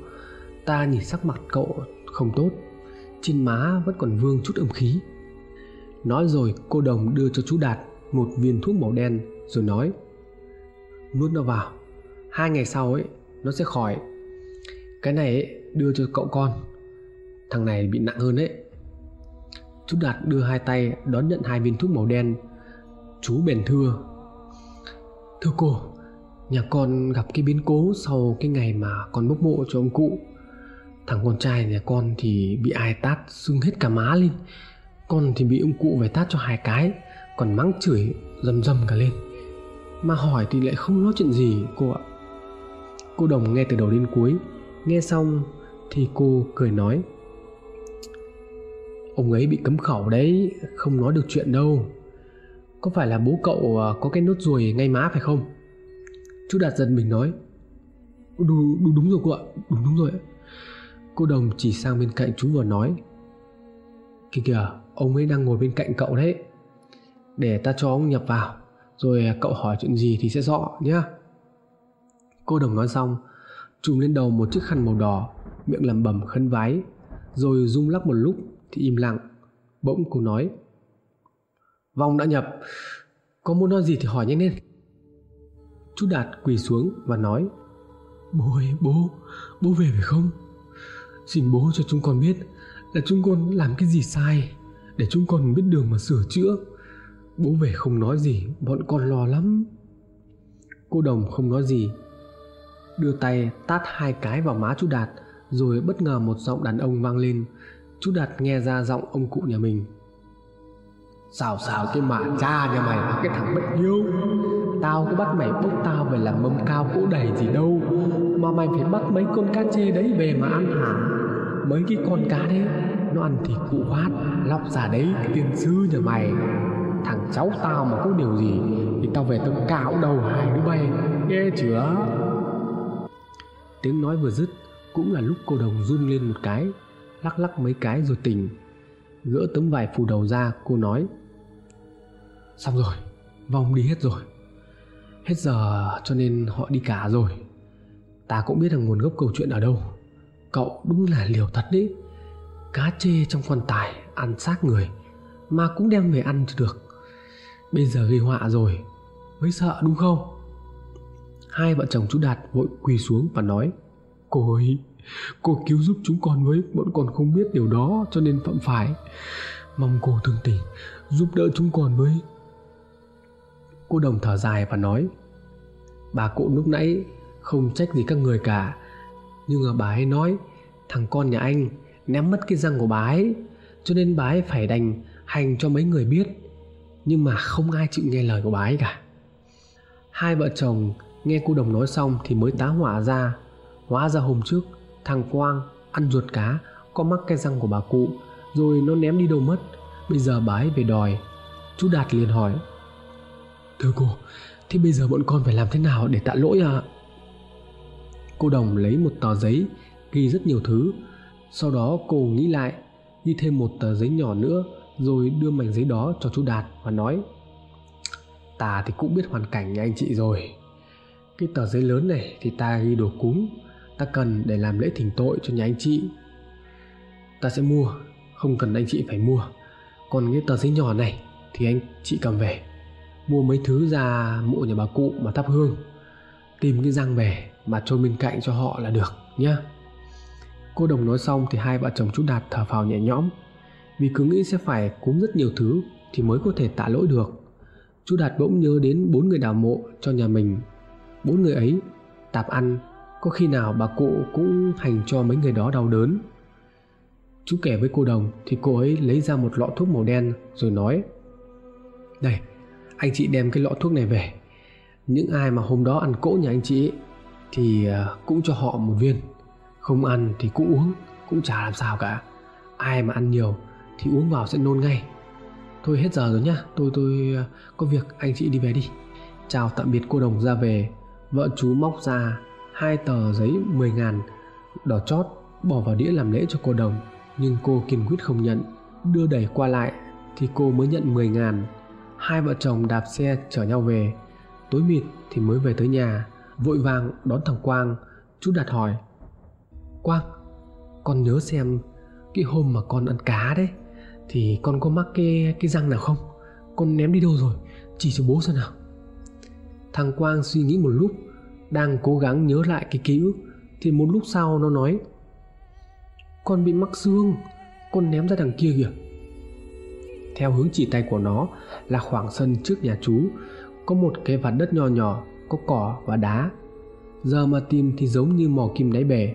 Ta nhìn sắc mặt cậu không tốt, Trên má vẫn còn vương chút âm khí. Nói rồi cô đồng đưa cho chú Đạt một viên thuốc màu đen Rồi nói Nuốt nó vào Hai ngày sau ấy nó sẽ khỏi. Cái này ấy, đưa cho cậu con. Thằng này bị nặng hơn đấy Chú Đạt đưa hai tay đón nhận hai viên thuốc màu đen. Chú bèn thưa Thưa cô Nhà con gặp cái biến cố sau cái ngày mà con bốc mộ cho ông cụ. Thằng con trai nhà con thì bị ai tát sưng hết cả má lên. Con thì bị ông cụ phải tát cho hai cái. Còn mắng chửi dầm dầm cả lên. Mà hỏi thì lại không nói chuyện gì cô ạ. Cô Đồng nghe từ đầu đến cuối Nghe xong thì cô cười nói Ông ấy bị cấm khẩu đấy Không nói được chuyện đâu. Có phải là bố cậu à, có cái nốt ruồi ngay má phải không? Chú Đạt giật mình nói Đúng, đúng, đúng rồi cô ạ Đúng đúng rồi Cô Đồng chỉ sang bên cạnh chú vừa nói Kìa kìa Ông ấy đang ngồi bên cạnh cậu đấy. Để ta cho ông nhập vào. Rồi à, cậu hỏi chuyện gì thì sẽ rõ nhé Cô đồng nói xong Trùm lên đầu một chiếc khăn màu đỏ, Miệng lẩm bẩm khấn vái, Rồi rung lắc một lúc thì im lặng. Bỗng cô nói, Vong đã nhập, Có muốn nói gì thì hỏi nhanh lên. Chú Đạt quỳ xuống và nói, Bố ơi, bố Bố về phải không? Xin bố cho chúng con biết Là chúng con làm cái gì sai, Để chúng con biết đường mà sửa chữa. Bố về không nói gì, Bọn con lo lắm. Cô đồng không nói gì, đưa tay tát hai cái vào má chú Đạt, rồi bất ngờ một giọng đàn ông vang lên. Chú Đạt nghe ra giọng ông cụ nhà mình. Xào xào cái mà cha nhà mày cái thằng bất hiếu. Tao có bắt mày bốc tao về làm mâm cao cỗ đầy gì đâu, Mà mày phải bắt mấy con cá chê đấy về mà ăn hả? Mấy cái con cá đấy, Nó ăn thịt cụ hoát Lóc ra đấy, cái tiên sư nhà mày. Thằng cháu tao mà có điều gì Thì tao về tao cạo đầu hai đứa bay Nghe chưa Tiếng nói vừa dứt cũng là lúc cô đồng run lên một cái, lắc lắc mấy cái rồi tỉnh. Gỡ tấm vải phủ đầu ra, cô nói Xong rồi, vong đi hết rồi. Hết giờ cho nên họ đi cả rồi. Ta cũng biết là nguồn gốc câu chuyện ở đâu. Cậu đúng là liều thật đấy. Cá chê trong quan tài ăn xác người mà cũng đem về ăn thì được. Bây giờ gây họa rồi, mới sợ đúng không? Hai vợ chồng chú Đạt vội quỳ xuống và nói Cô ấy cô cứu giúp chúng con với Bọn con không biết điều đó cho nên phạm phải. Mong cô thương tình Giúp đỡ chúng con với. Cô đồng thở dài và nói Bà cụ lúc nãy Không trách gì các người cả Nhưng mà bà ấy nói Thằng con nhà anh ném mất cái răng của bà ấy Cho nên bà ấy phải đành hành cho mấy người biết. Nhưng mà không ai chịu nghe lời của bà ấy cả. Hai vợ chồng Nghe cô đồng nói xong thì mới tá hỏa ra Hóa ra hôm trước Thằng Quang ăn ruột cá Có mắc cái răng của bà cụ Rồi nó ném đi đâu mất. Bây giờ bà ấy về đòi. Chú Đạt liền hỏi Thưa cô Thế bây giờ bọn con phải làm thế nào để tạ lỗi à Cô Đồng lấy một tờ giấy ghi rất nhiều thứ. Sau đó cô nghĩ lại, ghi thêm một tờ giấy nhỏ nữa rồi đưa mảnh giấy đó cho chú Đạt và nói Ta thì cũng biết hoàn cảnh nhà anh chị rồi. Cái tờ giấy lớn này thì ta ghi đồ cúng, ta cần để làm lễ thỉnh tội cho nhà anh chị. Ta sẽ mua, không cần anh chị phải mua. Còn cái tờ giấy nhỏ này thì anh chị cầm về. Mua mấy thứ ra mộ nhà bà cụ mà thắp hương. Tìm cái răng về mà trôi bên cạnh cho họ là được nhá. Cô đồng nói xong thì hai vợ chồng chú Đạt thở phào nhẹ nhõm vì cứ nghĩ sẽ phải cúng rất nhiều thứ thì mới có thể tạ lỗi được. Chú Đạt bỗng nhớ đến bốn người đào mộ cho nhà mình. Bốn người ấy tạp ăn, có khi nào bà cụ cũng hành cho mấy người đó đau đớn. Chú kể với cô đồng thì cô ấy lấy ra một lọ thuốc màu đen rồi nói Đây, anh chị đem cái lọ thuốc này về. Những ai mà hôm đó ăn cỗ nhà anh chị thì à, cũng cho họ một viên. Không ăn thì cũng uống, cũng chả làm sao cả. Ai mà ăn nhiều thì uống vào sẽ nôn ngay. Thôi hết giờ rồi nhá. Tôi tôi ờ, có việc, anh chị đi về đi. Chào tạm biệt cô đồng ra về. Vợ chú móc ra hai tờ giấy 10 ngàn, đỏ chót, bỏ vào đĩa làm lễ cho cô đồng. Nhưng cô kiên quyết không nhận. Đưa đẩy qua lại thì cô mới nhận 10 ngàn. Hai vợ chồng đạp xe chở nhau về. Tối mịt thì mới về tới nhà. Vội vàng đón thằng quang. Chú đặt hỏi, quang, con nhớ xem cái hôm mà con ăn cá đấy thì con có mắc cái cái răng nào không? Con ném đi đâu rồi? Chỉ cho bố xem nào. Thằng quang suy nghĩ một lúc, đang cố gắng nhớ lại cái ký ức. Thì một lúc sau nó nói, con bị mắc xương, con ném ra đằng kia kìa. Theo hướng chỉ tay của nó là khoảng sân trước nhà chú, có một cái vạt đất nhỏ nhỏ, có cỏ và đá. Giờ mà tìm thì giống như mò kim đáy bể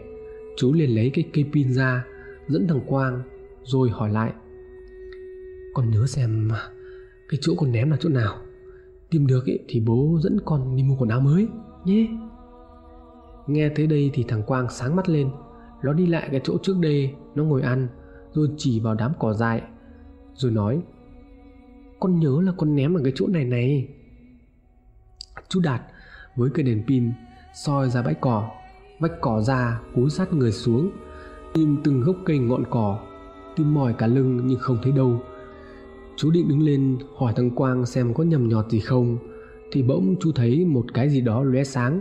chú liền lấy cái cây pin ra, dẫn thằng quang, rồi hỏi lại con nhớ xem cái chỗ con ném là chỗ nào. Tìm được ấy, thì bố dẫn con đi mua quần áo mới nhé. Nghe tới đây thì thằng quang sáng mắt lên. Nó đi lại cái chỗ trước đây nó ngồi ăn rồi chỉ vào đám cỏ dại rồi nói con nhớ là con ném ở cái chỗ này này. Chú đạt với cây đèn pin soi ra bãi cỏ vách cỏ ra cúi sát người xuống tìm từng gốc cây ngọn cỏ tìm mỏi cả lưng nhưng không thấy đâu chú định đứng lên hỏi thằng quang xem có nhầm nhọt gì không. Thì bỗng chú thấy một cái gì đó lóe sáng.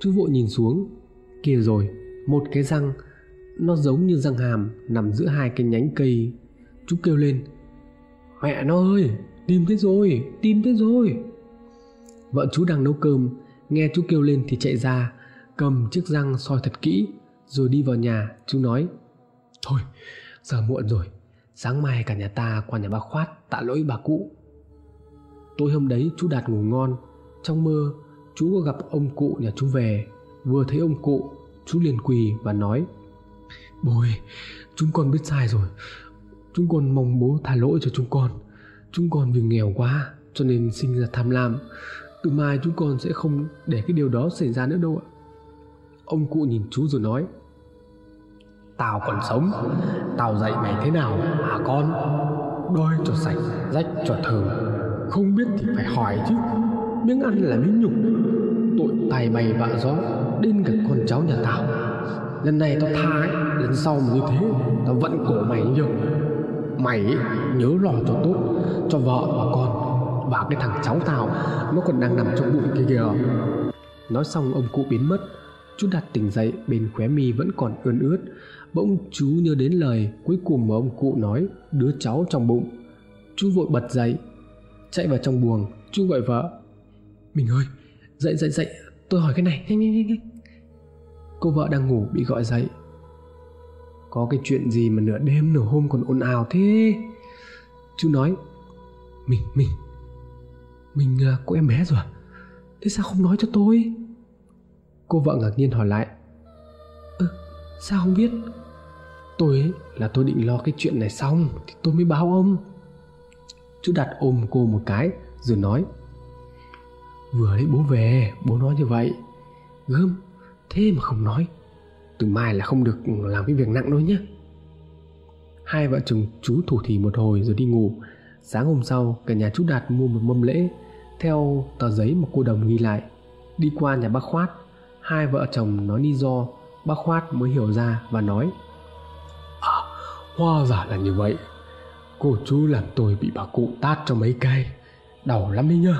Chú vội nhìn xuống. Kia rồi, một cái răng. Nó giống như răng hàm, nằm giữa hai cái nhánh cây. Chú kêu lên. Mẹ nó ơi, tìm thấy rồi, tìm thấy rồi. Vợ chú đang nấu cơm. Nghe chú kêu lên thì chạy ra, cầm chiếc răng soi thật kỹ, rồi đi vào nhà. Chú nói, thôi, giờ muộn rồi sáng mai cả nhà ta qua nhà bà khoát tạ lỗi bà cụ tối hôm đấy chú đạt ngủ ngon, trong mơ chú có gặp ông cụ nhà chú về. Vừa thấy ông cụ, chú liền quỳ và nói bố chúng con biết sai rồi. Chúng con mong bố tha lỗi cho chúng con. Chúng con vì nghèo quá cho nên sinh ra tham lam. Từ mai chúng con sẽ không để cái điều đó xảy ra nữa đâu ạ. Ông cụ nhìn chú rồi nói Tao còn sống. Tao dạy mày thế nào hả con? Đôi cho sạch Rách cho thường Không biết thì phải hỏi chứ. Miếng ăn là miếng nhục. Tội tài bày vạ gió Đến cả con cháu nhà tao. Lần này tao tha ấy Lần sau mà như thế Tao vẫn cổ mày nhiều Mày ấy, nhớ lo cho tốt Cho vợ và con Và cái thằng cháu tao Nó còn đang nằm trong bụng kia kìa. Nói xong ông cụ biến mất. Chú đặt tỉnh dậy bên khóe mi vẫn còn ươn ướt Bỗng chú nhớ đến lời cuối cùng mà ông cụ nói đứa cháu trong bụng. Chú vội bật dậy, chạy vào trong buồng, chú gọi vợ. Mình ơi, dậy dậy dậy, tôi hỏi cái này, nhanh nhanh nhanh nhanh. Cô vợ đang ngủ bị gọi dậy. Có cái chuyện gì mà nửa đêm nửa hôm còn ồn ào thế? Chú nói, mình, mình, mình à, có em bé rồi Thế sao không nói cho tôi? Cô vợ ngạc nhiên hỏi lại. Ơ, sao không biết? tôi ấy là tôi định lo cái chuyện này xong thì tôi mới báo ông. Chú đặt ôm cô một cái rồi nói. Vừa đấy bố về bố nói như vậy. Gớm thế mà không nói. Từ mai là không được làm cái việc nặng đâu nhé. Hai vợ chồng chú thủ thì một hồi rồi đi ngủ. Sáng hôm sau cả nhà chú đạt mua một mâm lễ theo tờ giấy mà cô đồng ghi lại. Đi qua nhà bác khoát hai vợ chồng nói lý do bác khoát mới hiểu ra và nói à hoa giả là như vậy. Cô chú làm tôi bị bà cụ tát cho mấy cây đau lắm đấy nhá.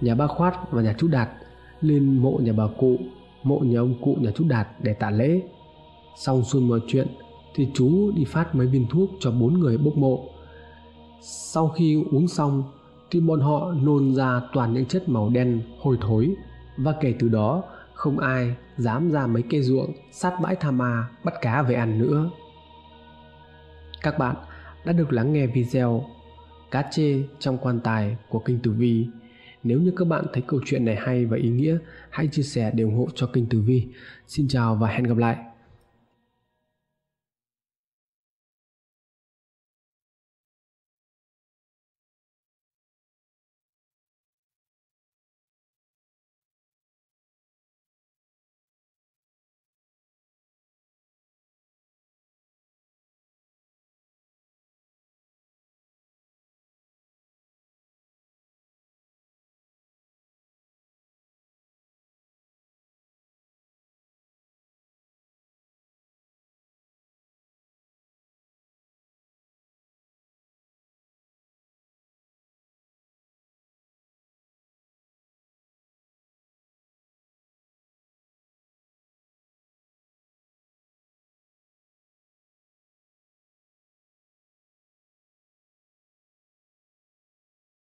Nhà bác khoát và nhà chú đạt lên mộ nhà bà cụ mộ nhà ông cụ nhà chú đạt để tạ lễ. Xong xuôi mọi chuyện thì chú đi phát mấy viên thuốc cho bốn người bốc mộ. Sau khi uống xong thì bọn họ nôn ra toàn những chất màu đen hôi thối và kể từ đó, không ai dám ra mấy cây ruộng sát bãi tha ma bắt cá về ăn nữa. Các bạn đã được lắng nghe video cá chê trong quan tài của kinh tử vi. Nếu như các bạn thấy câu chuyện này hay và ý nghĩa, hãy chia sẻ để ủng hộ cho kênh tử vi. Xin chào và hẹn gặp lại!